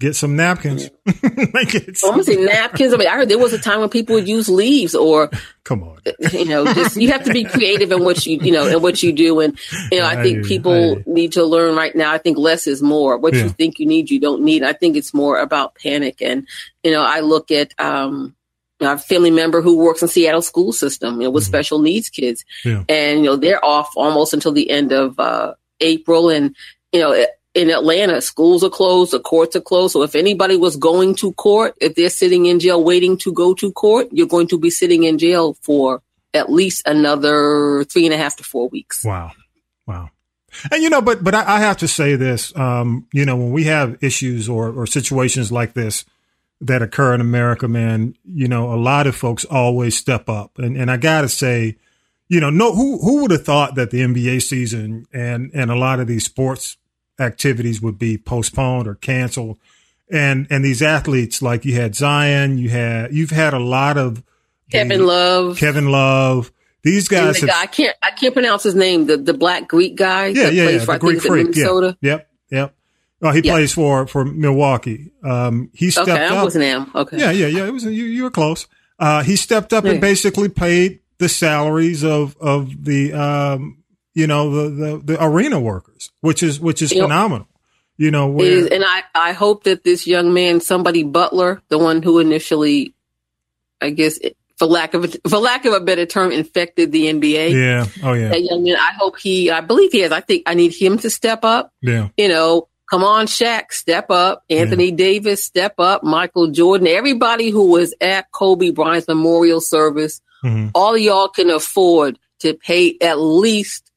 get some napkins. like it's, I'm gonna say napkins. I mean, I heard there was a time when people would use leaves or come on, you know, just you have to be creative in what you you know in what you do, and you know, I, I think people I, need to learn right now. I think less is more. What yeah. you think you need, you don't need. I think it's more about panic, and you know, I look at. um a family member who works in Seattle school system, you know, with mm-hmm. special needs kids, yeah. and you know they're off almost until the end of uh, April, and you know in Atlanta, schools are closed, the courts are closed. So if anybody was going to court, if they're sitting in jail waiting to go to court, you're going to be sitting in jail for at least another three and a half to four weeks. Wow. Wow. And you know, but but I, I have to say this. Um, you know, when we have issues or or situations like this that occur in America, man, you know, a lot of folks always step up. And and I gotta say, you know, no who who would have thought that the NBA season and and a lot of these sports activities would be postponed or canceled. And and these athletes, like you had Zion, you had you've had a lot of Kevin the, Love, Kevin Love. These guys, the have, guy, I can't I can't pronounce his name. The the black Greek guy. Yeah, yeah, yeah. The Greek freak. Yeah. Yep, yep. Oh, he plays for for Milwaukee. Um, he stepped okay, I up. wasn't him. Okay. Yeah, yeah, yeah. It was you. You were close. Uh, he stepped up yeah. and basically paid the salaries of of the um, you know, the, the, the arena workers, which is, which is you phenomenal. Know, you know, where, and I, I hope that this young man, somebody Butler, the one who initially, I guess, for lack of a, for lack of a better term, infected the NBA. Yeah. Oh yeah. That young man. I hope he. I believe he has. I think I need him to step up. Yeah. You know, come on, Shaq, step up. Anthony yeah. Davis, step up. Michael Jordan. Everybody who was at Kobe Bryant's memorial service. Mm-hmm. All y'all can afford to pay at least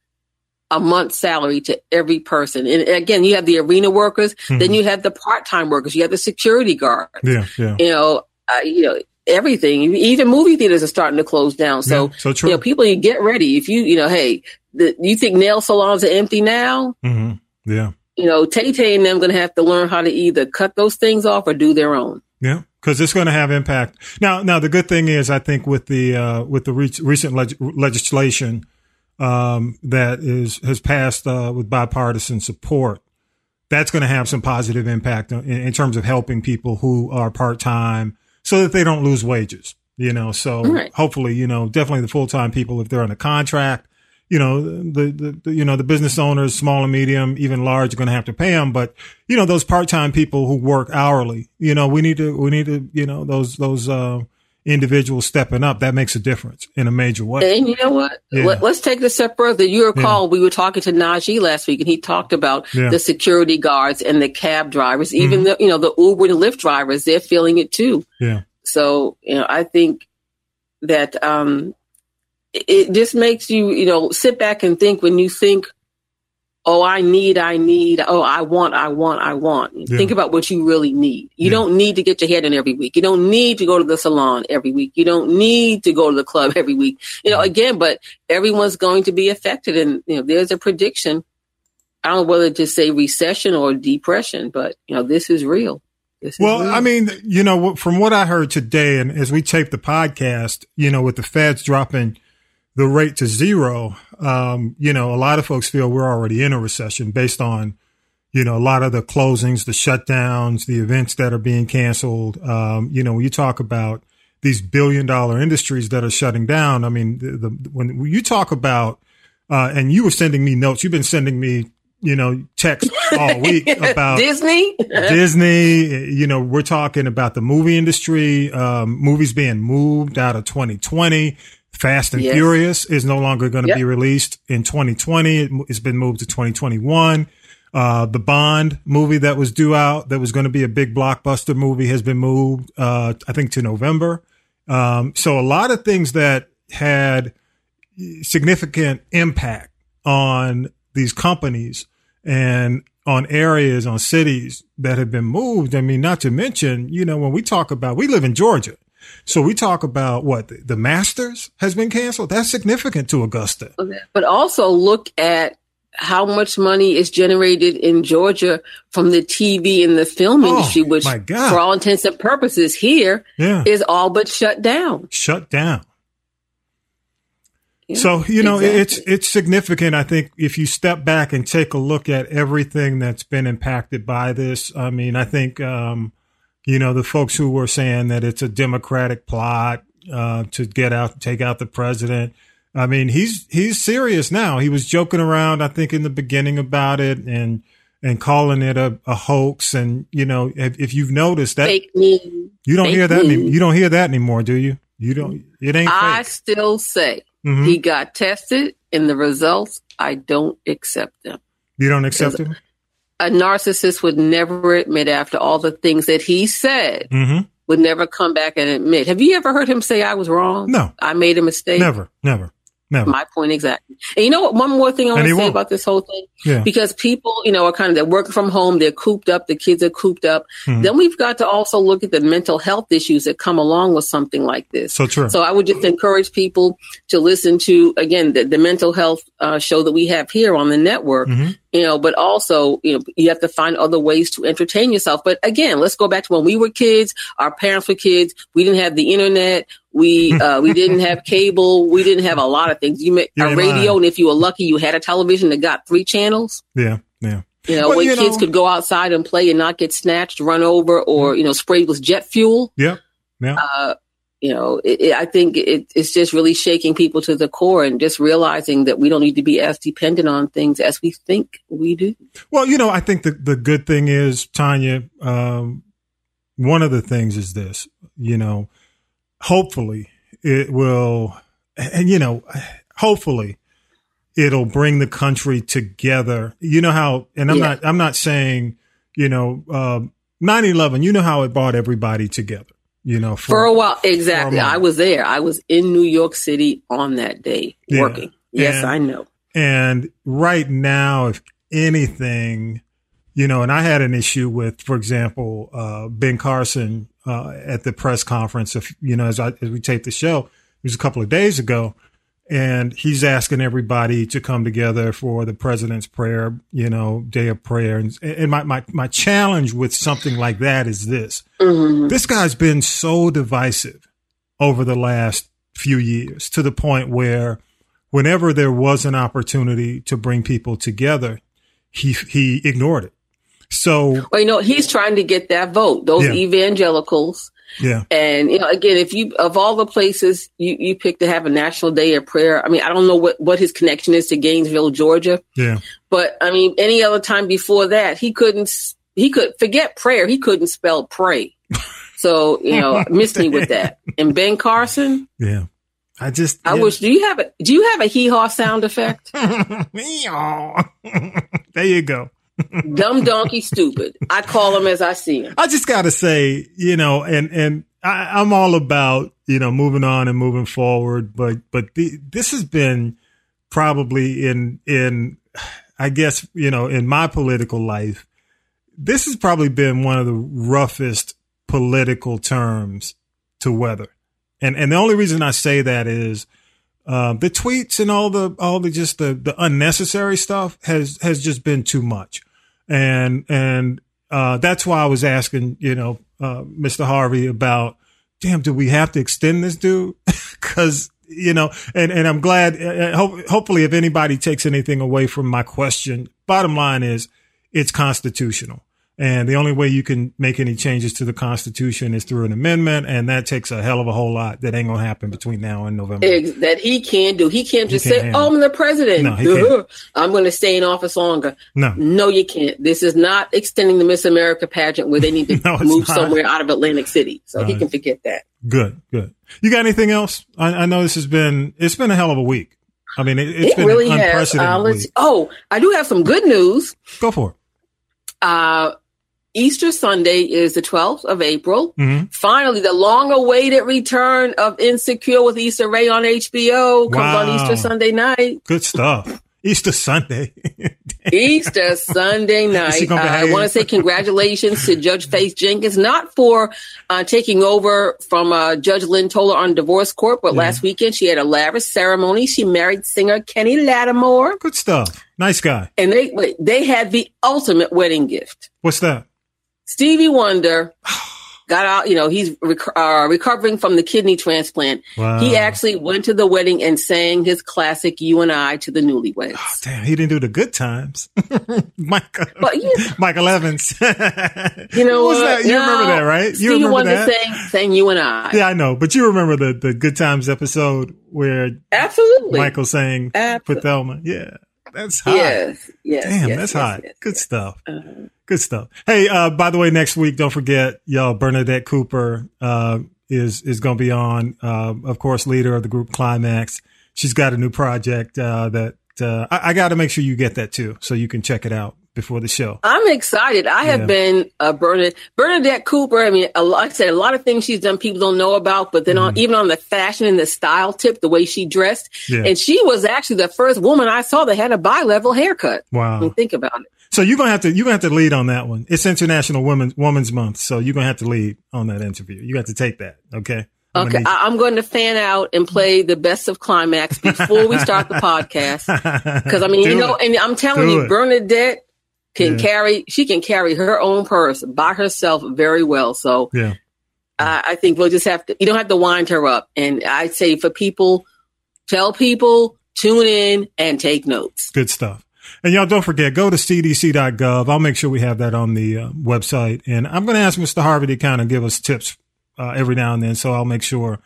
a month's salary to every person. And again, you have the arena workers, mm-hmm. then you have the part-time workers, you have the security guards. Yeah, yeah. You know, uh, you know, everything. Even movie theaters are starting to close down. So, yeah, so true. you know, people, you get ready. If you, you know, hey, the, you think nail salons are empty now? Mm-hmm. Yeah. You know, Tay Tay and them going to have to learn how to either cut those things off or do their own. Yeah, because it's going to have impact. Now, now the good thing is, I think with the uh, with the re- recent leg- legislation um, that is has passed uh, with bipartisan support, that's going to have some positive impact in, in, terms of helping people who are part time, so that they don't lose wages. You know, so right. hopefully, you know, definitely the full time people if they're on a contract. You know, the, the, the, you know the business owners, small and medium, even large, are going to have to pay them. But you know, those part time people who work hourly, you know, we need to we need to you know those those uh, individuals stepping up, that makes a difference in a major way. And you know what? Yeah. Let, us take this step further. You recall yeah. we were talking to Najee last week, and he talked about yeah. the security guards and the cab drivers, even mm-hmm. the you know the Uber and Lyft drivers. They're feeling it too. Yeah. So you know, I think that um, it just makes you you know sit back and think when you think oh, I need, I need, oh, I want, I want, I want. Yeah. Think about what you really need. You yeah. don't need to get your hair done every week. You don't need to go to the salon every week. You don't need to go to the club every week. You know, mm-hmm. again, but everyone's going to be affected. And, you know, there's a prediction. I don't know whether to say recession or depression, but, you know, this is real. This well, real. I mean, you know, from what I heard today, and as we tape the podcast, you know, with the feds dropping the rate to zero, um, you know, a lot of folks feel we're already in a recession based on, you know, a lot of the closings, the shutdowns, the events that are being canceled. Um, you know, when you talk about these billion dollar industries that are shutting down, I mean, the, the when you talk about, uh, and you were sending me notes, you've been sending me, you know, texts all week about Disney. Disney, you know, we're talking about the movie industry, um, movies being moved out of 2020 Fast and yes. Furious is no longer going to yep. be released in 2020. It's been moved to 2021. Uh, the Bond movie that was due out, that was going to be a big blockbuster movie, has been moved, uh, I think, to November. Um, so a lot of things that had, significant impact on these companies and on areas, on cities that have been moved. I mean, not to mention, you know, when we talk about, we live in Georgia. So we talk about what the, Masters has been canceled. That's significant to Augusta. But also look at how much money is generated in Georgia from the TV and the film Oh, industry, which, for all intents and purposes, here is Yeah. all but shut down. Shut down. Yeah, So, you know, exactly. it's it's significant. I think if you step back and take a look at everything that's been impacted by this, I mean, I think um, you know, the folks who were saying that it's a democratic plot uh, to get out take out the president. I mean, he's he's serious now. He was joking around, I think, in the beginning about it and and calling it a, a hoax. And you know, if, if you've noticed that fake news. you don't fake hear that news. you don't hear that anymore, do you? You don't. It ain't I fake. still say Mhm. he got tested and the results, I don't accept them. You don't accept it. A narcissist would never admit after all the things that he said, Mm-hmm. would never come back and admit. Have you ever heard him say I was wrong? No. I made a mistake. Never, never, never. My point exactly. And you know what? One more thing I want to say won't. about this whole thing. Yeah. Because people, you know, are kind of they're working from home, they're cooped up, the kids are cooped up. Mhm. Then we've got to also look at the mental health issues that come along with something like this. So true. So I would just encourage people to listen to again the, the mental health uh, show that we have here on the network. Mhm. You know, but also you know you have to find other ways to entertain yourself. But again, let's go back to when we were kids. Our parents were kids. We didn't have the internet. We uh, we didn't have cable. We didn't have a lot of things. You met a radio, and if you were lucky, you had a television that got three channels. yeah, yeah. You know, Well, when you kids know- could go outside and play and not get snatched, run over, or you know, sprayed with jet fuel Yep. Yeah. uh, you know, it, it, I think it, it's just really shaking people to the core and just realizing that we don't need to be as dependent on things as we think we do. Well, you know, I think the, the good thing is, Tanya, um, one of the things is this, you know, hopefully it will, and you know, hopefully it'll bring the country together. You know how, and I'm Yeah. not, I'm not saying, you know, um, 9-11, you know how it brought everybody together, you know, For a while, exactly. moment. I was there. I was in New York City on that day Yeah. working. Yes, And- I know. And right now, if anything, you know, and I had an issue with, for example, uh, Ben Carson uh, at the press conference. If you know, as, I, as we taped the show, it was a couple of days ago, and he's asking everybody to come together for the president's prayer, you know, day of prayer. And, and my, my my challenge with something like that is this: Mhm. this guy's been so divisive over the last few years to the point where whenever there was an opportunity to bring people together, he he ignored it. So Well, you know, he's trying to get that vote, those Yeah. evangelicals. Yeah, And, you know, again, if you, of all the places you, you pick to have a national day of prayer, I mean, I don't know what, what his connection is to Gainesville, Georgia. yeah, But I mean, any other time before that, he couldn't, he could forget prayer. He couldn't spell pray. So, you know, miss me with that. And Ben Carson, yeah. I just I yeah. wish, do you have a, do you have a hee haw sound effect? there you go. Dumb donkey stupid. I call him as I see him. I just got to say, you know, and and I, I'm all about you know moving on and moving forward, but but the, this has been probably in in I guess you know in my political life, this has probably been one of the roughest political terms to weather, and and the only reason I say that is. Uh, the tweets and all the all the just the the unnecessary stuff has has just been too much, and and uh, that's why I was asking, you know, uh, Mr. Harvey about, damn, do we have to extend this dude? Because you know, and and I'm glad. Uh, hope, hopefully, if anybody takes anything away from my question, bottom line is it's constitutional. And the only way you can make any changes to the Constitution is through an amendment, and that takes a hell of a whole lot. That ain't gonna happen between now and November. That he can do. He can't just can't say, "Oh, I'm the president. No, he. I'm going to stay in office longer." No, No, you can't. This is not extending the Miss America pageant where they need to No, move not. somewhere out of Atlantic City. So he can forget that. good, good. You got anything else? I, I know this has been it's been a hell of a week. I mean, it, it's It been really has. unprecedented Uh, oh, I do have some good news. Go for it. Uh, Easter Sunday is the 12th of April. Mm-hmm. Finally, the long awaited return of Insecure with Issa Rae on HBO comes Wow. on Easter Sunday night. Good stuff. Easter Sunday. Easter Sunday night. I want to say congratulations to Judge Faith Jenkins, not for uh, taking over from uh, Judge Lynn Toler on divorce court, but last weekend she had a lavish ceremony. She married singer Kenny Lattimore, Good stuff. Nice guy. and they they had the ultimate wedding gift. What's that? Stevie Wonder got out, you know, he's rec- uh, recovering from the kidney transplant. Wow. He actually went to the wedding and sang his classic You and I to the newlyweds. Damn, he didn't do the good times. Michael, But you, Michael Evans. you know, What that? You remember that, right? You Stevie remember Wonder that? sang, sang You and I. Yeah, I know. But you remember the, the good times episode where Absolutely. Michael sang Absolutely. with Thelma? Yeah. That's hot. Yes, yes. Damn, yes, that's yes, hot. yes. Good stuff. Good stuff. Hey, uh, by the way, next week, don't forget, y'all, Bernadette Cooper uh, is is going to be on. Uh, of course, leader of the group Klymaxx. She's got a new project uh, that uh, I, I got to make sure you get that too, so you can check it out before the show. I'm excited. I have Yeah. been uh, Bernadette, Bernadette Cooper. I mean, a lot, like I said, a lot of things she's done people don't know about, but then on, even on the fashion and the style tip, the way she dressed, Mm-hmm. Yeah. and she was actually the first woman I saw that had a bi-level haircut. I Wow. think about it. So you're gonna have to you're gonna have to lead on that one. It's International Women's Women's Month, so you're gonna have to lead on that interview. You got to take that. Okay. I'm Okay. I, I'm going to fan out and play the best of Klymaxx before we start the podcast. Because I mean, Do you know, it. and I'm telling Do you, it. Bernadette can Yeah. carry. She can carry her own purse by herself very well. So Yeah. I, I think we'll just have to. You don't have to wind her up. And I'd say for people, tell people tune in and take notes. Good stuff. And y'all don't forget, go to cdc.gov. I'll make sure we have that on the uh, website. And I'm going to ask Mr. Harvey to kind of give us tips uh, every now and then. So I'll make sure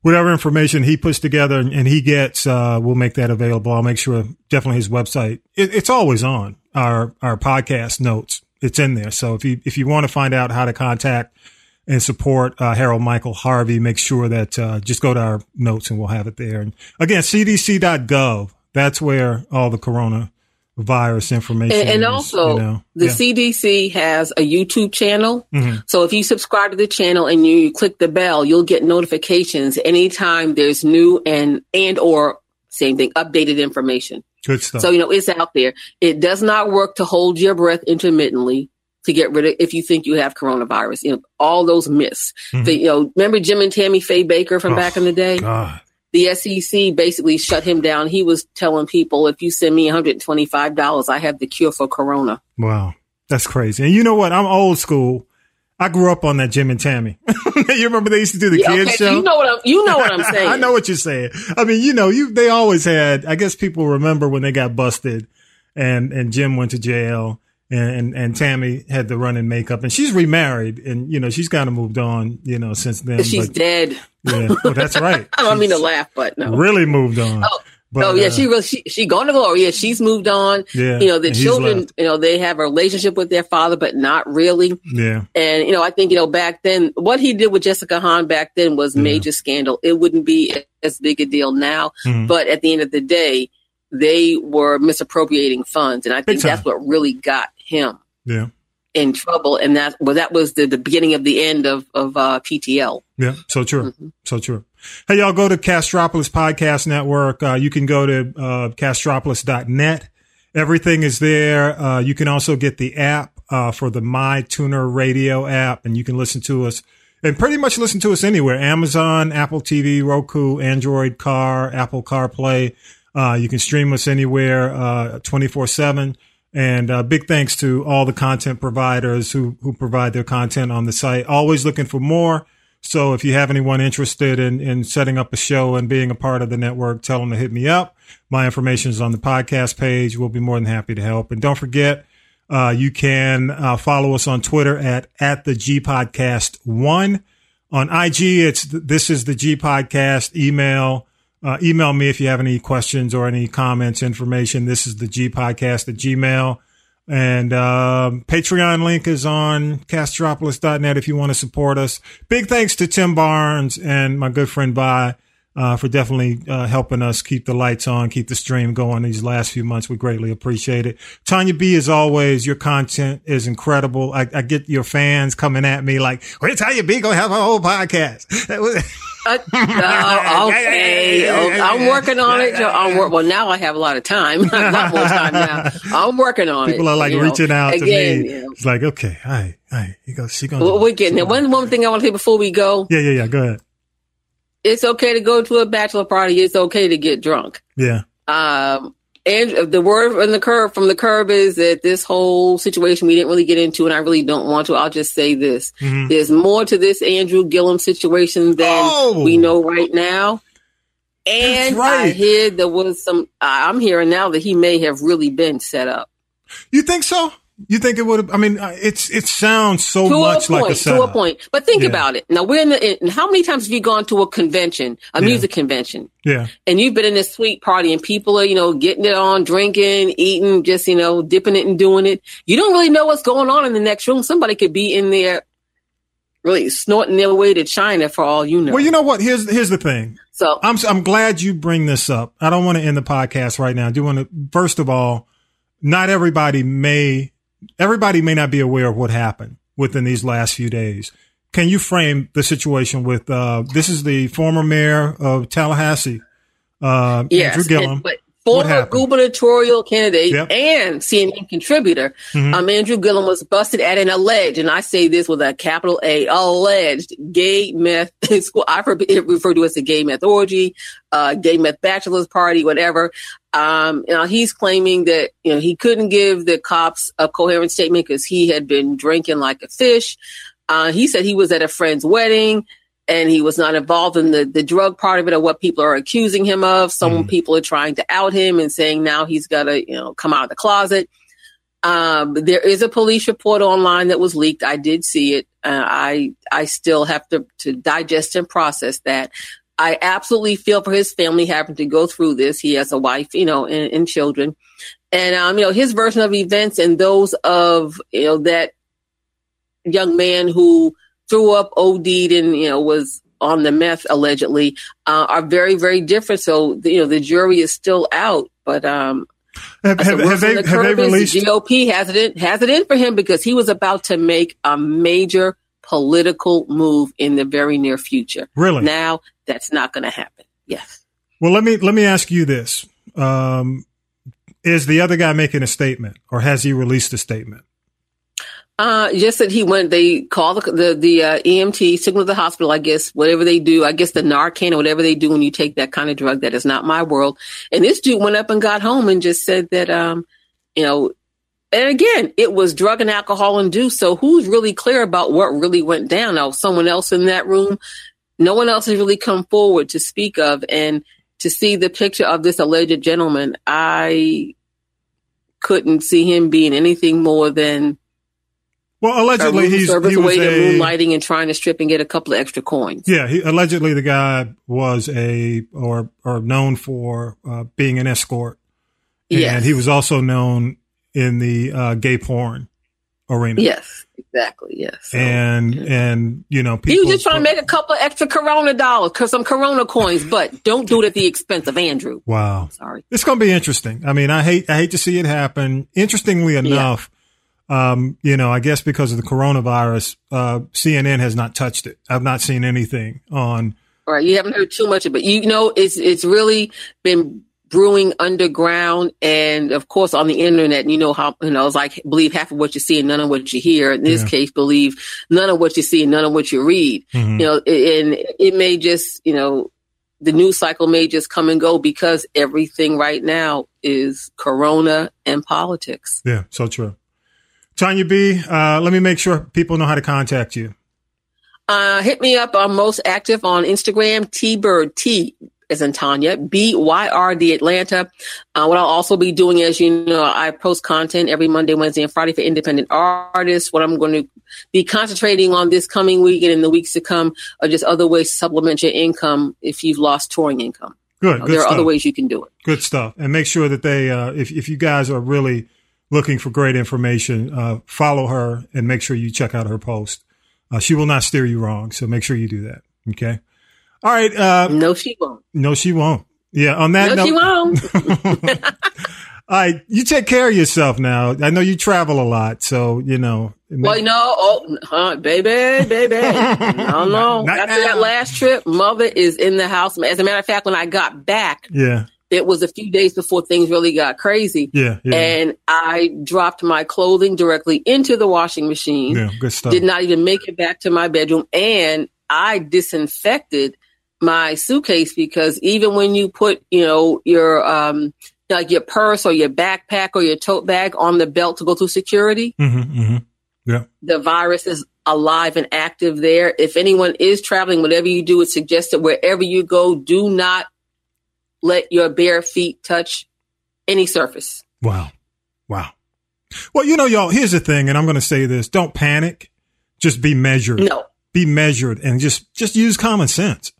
whatever information he puts together and, and he gets, uh, we'll make that available. I'll make sure definitely his website. It, it's always on our, our podcast notes. It's in there. So if you, if you want to find out how to contact and support uh, Harold Michael Harvey, make sure that uh, just go to our notes and we'll have it there. And again, cdc.gov. That's where all the coronavirus information And, and also, you know. the Yeah. CDC has a YouTube channel. Mhm. So if you subscribe to the channel and you click the bell, you'll get notifications anytime there's new and and or same thing updated information. good stuff. So you know it's out there. It does not work to hold your breath intermittently to get rid of if you think you have coronavirus. You know all those myths. Mhm. The, you know, remember Jim and Tammy Faye Bakker from Oh, back in the day? God. The SEC basically shut him down. He was telling people, if you send me $125, I have the cure for corona. Wow. That's crazy. And you know what? I'm old school. I grew up on that Jim and Tammy. you remember they used to do the Yeah, kids okay, show? you know what I'm, you know what I'm saying. I know what you're saying. I mean, you know, you they always had. I guess people remember when they got busted, and and Jim went to jail, and and, and Tammy had to run in makeup, and she's remarried, and you know she's kind of moved on, you know, since then. She's but, dead. Yeah, well, that's right. I don't mean to laugh, but no. Really moved on. Oh, But, oh yeah, uh, she really she she gone to glory. Yeah, she's moved on. Yeah, you know the children. You know they have a relationship with their father, but not really. Yeah, And you know I think you know back then what he did with Jessica Hahn back then was Yeah. major scandal. It wouldn't be as big a deal now. Mhm. But at the end of the day, they were misappropriating funds, and I think that's what really got him yeah, in trouble. And that well, that was the, the beginning of the end of of uh, PTL. yeah. So true. Mm-hmm. So true. Hey, y'all go to Castropolis Podcast Network. Uh, you can go to uh, castropolis.net. Everything is there. Uh, you can also get the app uh, for the My Tuner Radio app, and you can listen to us and pretty much listen to us anywhere Amazon, Apple TV, Roku, Android Car, Apple CarPlay. Uh, you can stream us anywhere 24 7. And uh, big thanks to all the content providers who, who provide their content on the site. Always looking for more. So if you have anyone interested in, in setting up a show and being a part of the network, tell them to hit me up. My information is on the podcast page. We'll be more than happy to help. And don't forget, uh, you can uh, follow us on Twitter at, at the G Podcast One. On IG, it's this is the G Podcast. Email, uh, email me if you have any questions or any comments, information. This is the G Podcast at Gmail. And um, Patreon link is on castropolis.net if you want to support us. Big thanks to Tim Barnes and my good friend Vi uh, for definitely uh, helping us keep the lights on, keep the stream going these last few months. We greatly appreciate it. Tanya B, as always, your content is incredible. I, I get your fans coming at me like, where's Tanya B going to have a whole podcast? Uh, oh, okay. I'm working on it. I'm wor- well, now I have a lot of time. a lot more time now. I'm working on People it. People are like reaching know. out Again, to me. You know. It's like, okay, all right, all right. He goes, she going well, we're getting there. One, one thing I want to say before we go. Yeah, yeah, yeah. Go ahead. It's okay to go to a bachelor party. It's okay to get drunk. Yeah. Um, and the word from the curb from the curb is that this whole situation we didn't really get into, and I really don't want to. I'll just say this: Mhm. there's more to this Andrew Gillum situation than Oh! we know right now. And right. I hear there was some. I'm hearing now that he may have really been set up You think so? You think it would have? I mean, uh, it's it sounds so to a much point. like a to setup. a point. But think Yeah. about it. Now we're in the. In, how many times have you gone to a convention, a Yeah. music convention? Yeah, and you've been in this suite party and people are, you know, getting it on, drinking, eating, just, you know, dipping it and doing it. You don't really know what's going on in the next room. Somebody could be in there really snorting their way to China for all you know. Well, you know what? Here's here's the thing. so I'm I'm glad you bring this up. I don't want to end the podcast right now. I do want to first of all, not everybody may everybody may not be aware of what happened within these last few days. Can you frame the situation with uh this is the former mayor of Tallahassee, uh yes, Andrew Gillum. What former gubernatorial candidate Yep. and CNN contributor, Mhm. um, Andrew Gillum was busted at an alleged, and I say this with a capital A, alleged gay meth school. I refer to it as a gay meth orgy, uh, gay meth bachelor's party, whatever. Um, you know, he's claiming that you know he couldn't give the cops a coherent statement because he had been drinking like a fish. Uh, he said he was at a friend's wedding and he was not involved in the, the drug part of it or what people are accusing him of. Some Mhm. people are trying to out him and saying now he's got to, you know, come out of the closet. Um, there is a police report online that was leaked. I did see it. Uh, I I still have to to digest and process that. I absolutely feel for his family having to go through this. He has a wife, you know, and, and children, and um, you know, his version of events and those of you know that young man who threw up, OD'd, and you know was on the meth allegedly uh, are very very different. So you know the jury is still out, but um, have, have, have they the have they released The GOP has it in, has it in for him because he was about to make a major political move in the very near future. really? Now that's not going to happen. Yes. Well, let me let me ask you this: um, Is the other guy making a statement, or has he released a statement? Uh, just that he went, they call the, the, the, uh, EMT, signal the hospital, I guess, whatever they do. I guess the Narcan or whatever they do when you take that kind of drug. That is not my world. And this dude went up and got home and just said that, um, you know, and again, it was drug and alcohol induced. So who's really clear about what really went down? Now, someone else in that room, no one else has really come forward to speak of. And to see the picture of this alleged gentleman, I couldn't see him being anything more than Well, allegedly he's he was away a moonlighting and trying to strip and get a couple of extra coins. yeah. He, allegedly, the guy was a or or known for uh, being an escort, and Yes. he was also known in the uh, gay porn arena. Yes, exactly. Yes. And and you know people. he was just trying to make a couple of extra Corona dollars, cause some Corona coins, but don't do it at the expense of Andrew. Wow, Sorry. it's going to be interesting. I mean, I hate I hate to see it happen. Interestingly enough, um, you know, I guess because of the coronavirus, uh, CNN has not touched it. I've not seen anything on. All right, you haven't heard too much of it. You know, it's it's really been brewing underground and of course on the internet you know how you know it's like believe half of what you see and none of what you hear in this Yeah. case believe none of what you see and none of what you read Mhm. you know, and it may just, you know, the news cycle may just come and go because everything right now is Corona and politics. Yeah, so true. Tanya B, uh, let me make sure people know how to contact you. Uh, hit me up. I'm most active on Instagram, T Bird T as in Tanya, B Y R D Atlanta. Uh, what I'll also be doing, is, you know, I post content every Monday, Wednesday, and Friday for independent artists. What I'm going to be concentrating on this coming week and in the weeks to come are just other ways to supplement your income if you've lost touring income. Good, You know, good there are stuff. other ways you can do it. Good stuff. And make sure that they, uh, if if you guys are really looking for great information, uh, follow her and make sure you check out her post. Uh, she will not steer you wrong, so make sure you do that. Okay. All right. Uh, no, she won't. No, she won't. Yeah. On that no, note, she won't. all right. You take care of yourself now. I know you travel a lot, so you know. Well, no, oh, huh, baby, baby. I no. Not After now. that last trip, mother is in the house. As a matter of fact, when I got back, Yeah. It was a few days before things really got crazy. Yeah. Yeah. And I dropped my clothing directly into the washing machine. yeah. Good stuff. Did not even make it back to my bedroom. And I disinfected my suitcase because even when you put, you know, your, um, like your purse or your backpack or your tote bag on the belt to go through security, hmm hmm Yeah. the virus is alive and active there. If anyone is traveling, whatever you do, it's suggested wherever you go, do not let your bare feet touch any surface. Wow. Wow. Well, you know, y'all, here's the thing, and I'm going to say this. Don't panic. Just be measured. No. Be measured and just, just use common sense.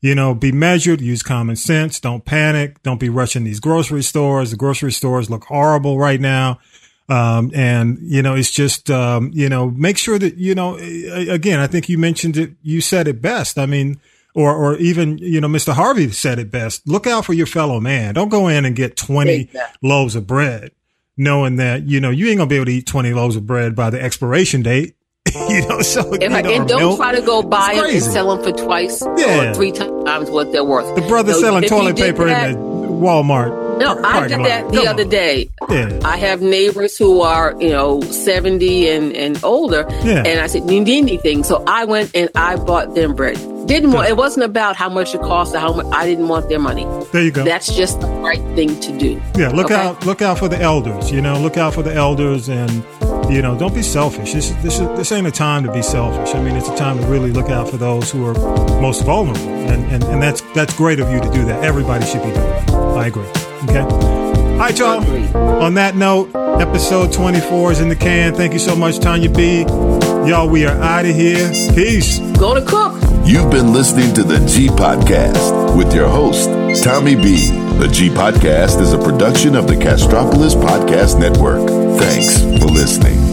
You know, be measured, use common sense. Don't panic. Don't be rushing these grocery stores. The grocery stores look horrible right now. Um, and you know, it's just, um, you know, make sure that, you know, again, I think you mentioned it, you said it best. I mean, or, or even, you know, Mr. Harvey said it best. Look out for your fellow man. Don't go in and get 20 Exactly. loaves of bread, knowing that, you know, you ain't gonna be able to eat 20 loaves of bread by the expiration date. you know, so, If you know, and don't milk. try to go buy them and sell them for twice Yeah. or three times what they're worth. The brother selling toilet paper that- in the Walmart. No, I did lot. that the Come other on. day. Yeah. I have neighbors who are, you know, 70 and, and older. Yeah. And I said, you need anything? So I went and I bought them bread. Didn't want, it wasn't about how much it cost or how much, I didn't want their money. There you go. That's just the right thing to do. Yeah, look Okay. out! Look out for the elders. You know, look out for the elders, and you know, don't be selfish. This this this ain't a time to be selfish. I mean, it's a time to really look out for those who are most vulnerable, and and, and that's that's great of you to do that. Everybody should be doing that. I agree. Okay. All right, y'all. On that note, episode 24 is in the can. Thank you so much, Tanya B. Y'all, we are out of here. Peace. Go to cook. You've been listening to the G Podcast with your host, Tommy B. The G Podcast is a production of the Castropolis Podcast Network. Thanks for listening.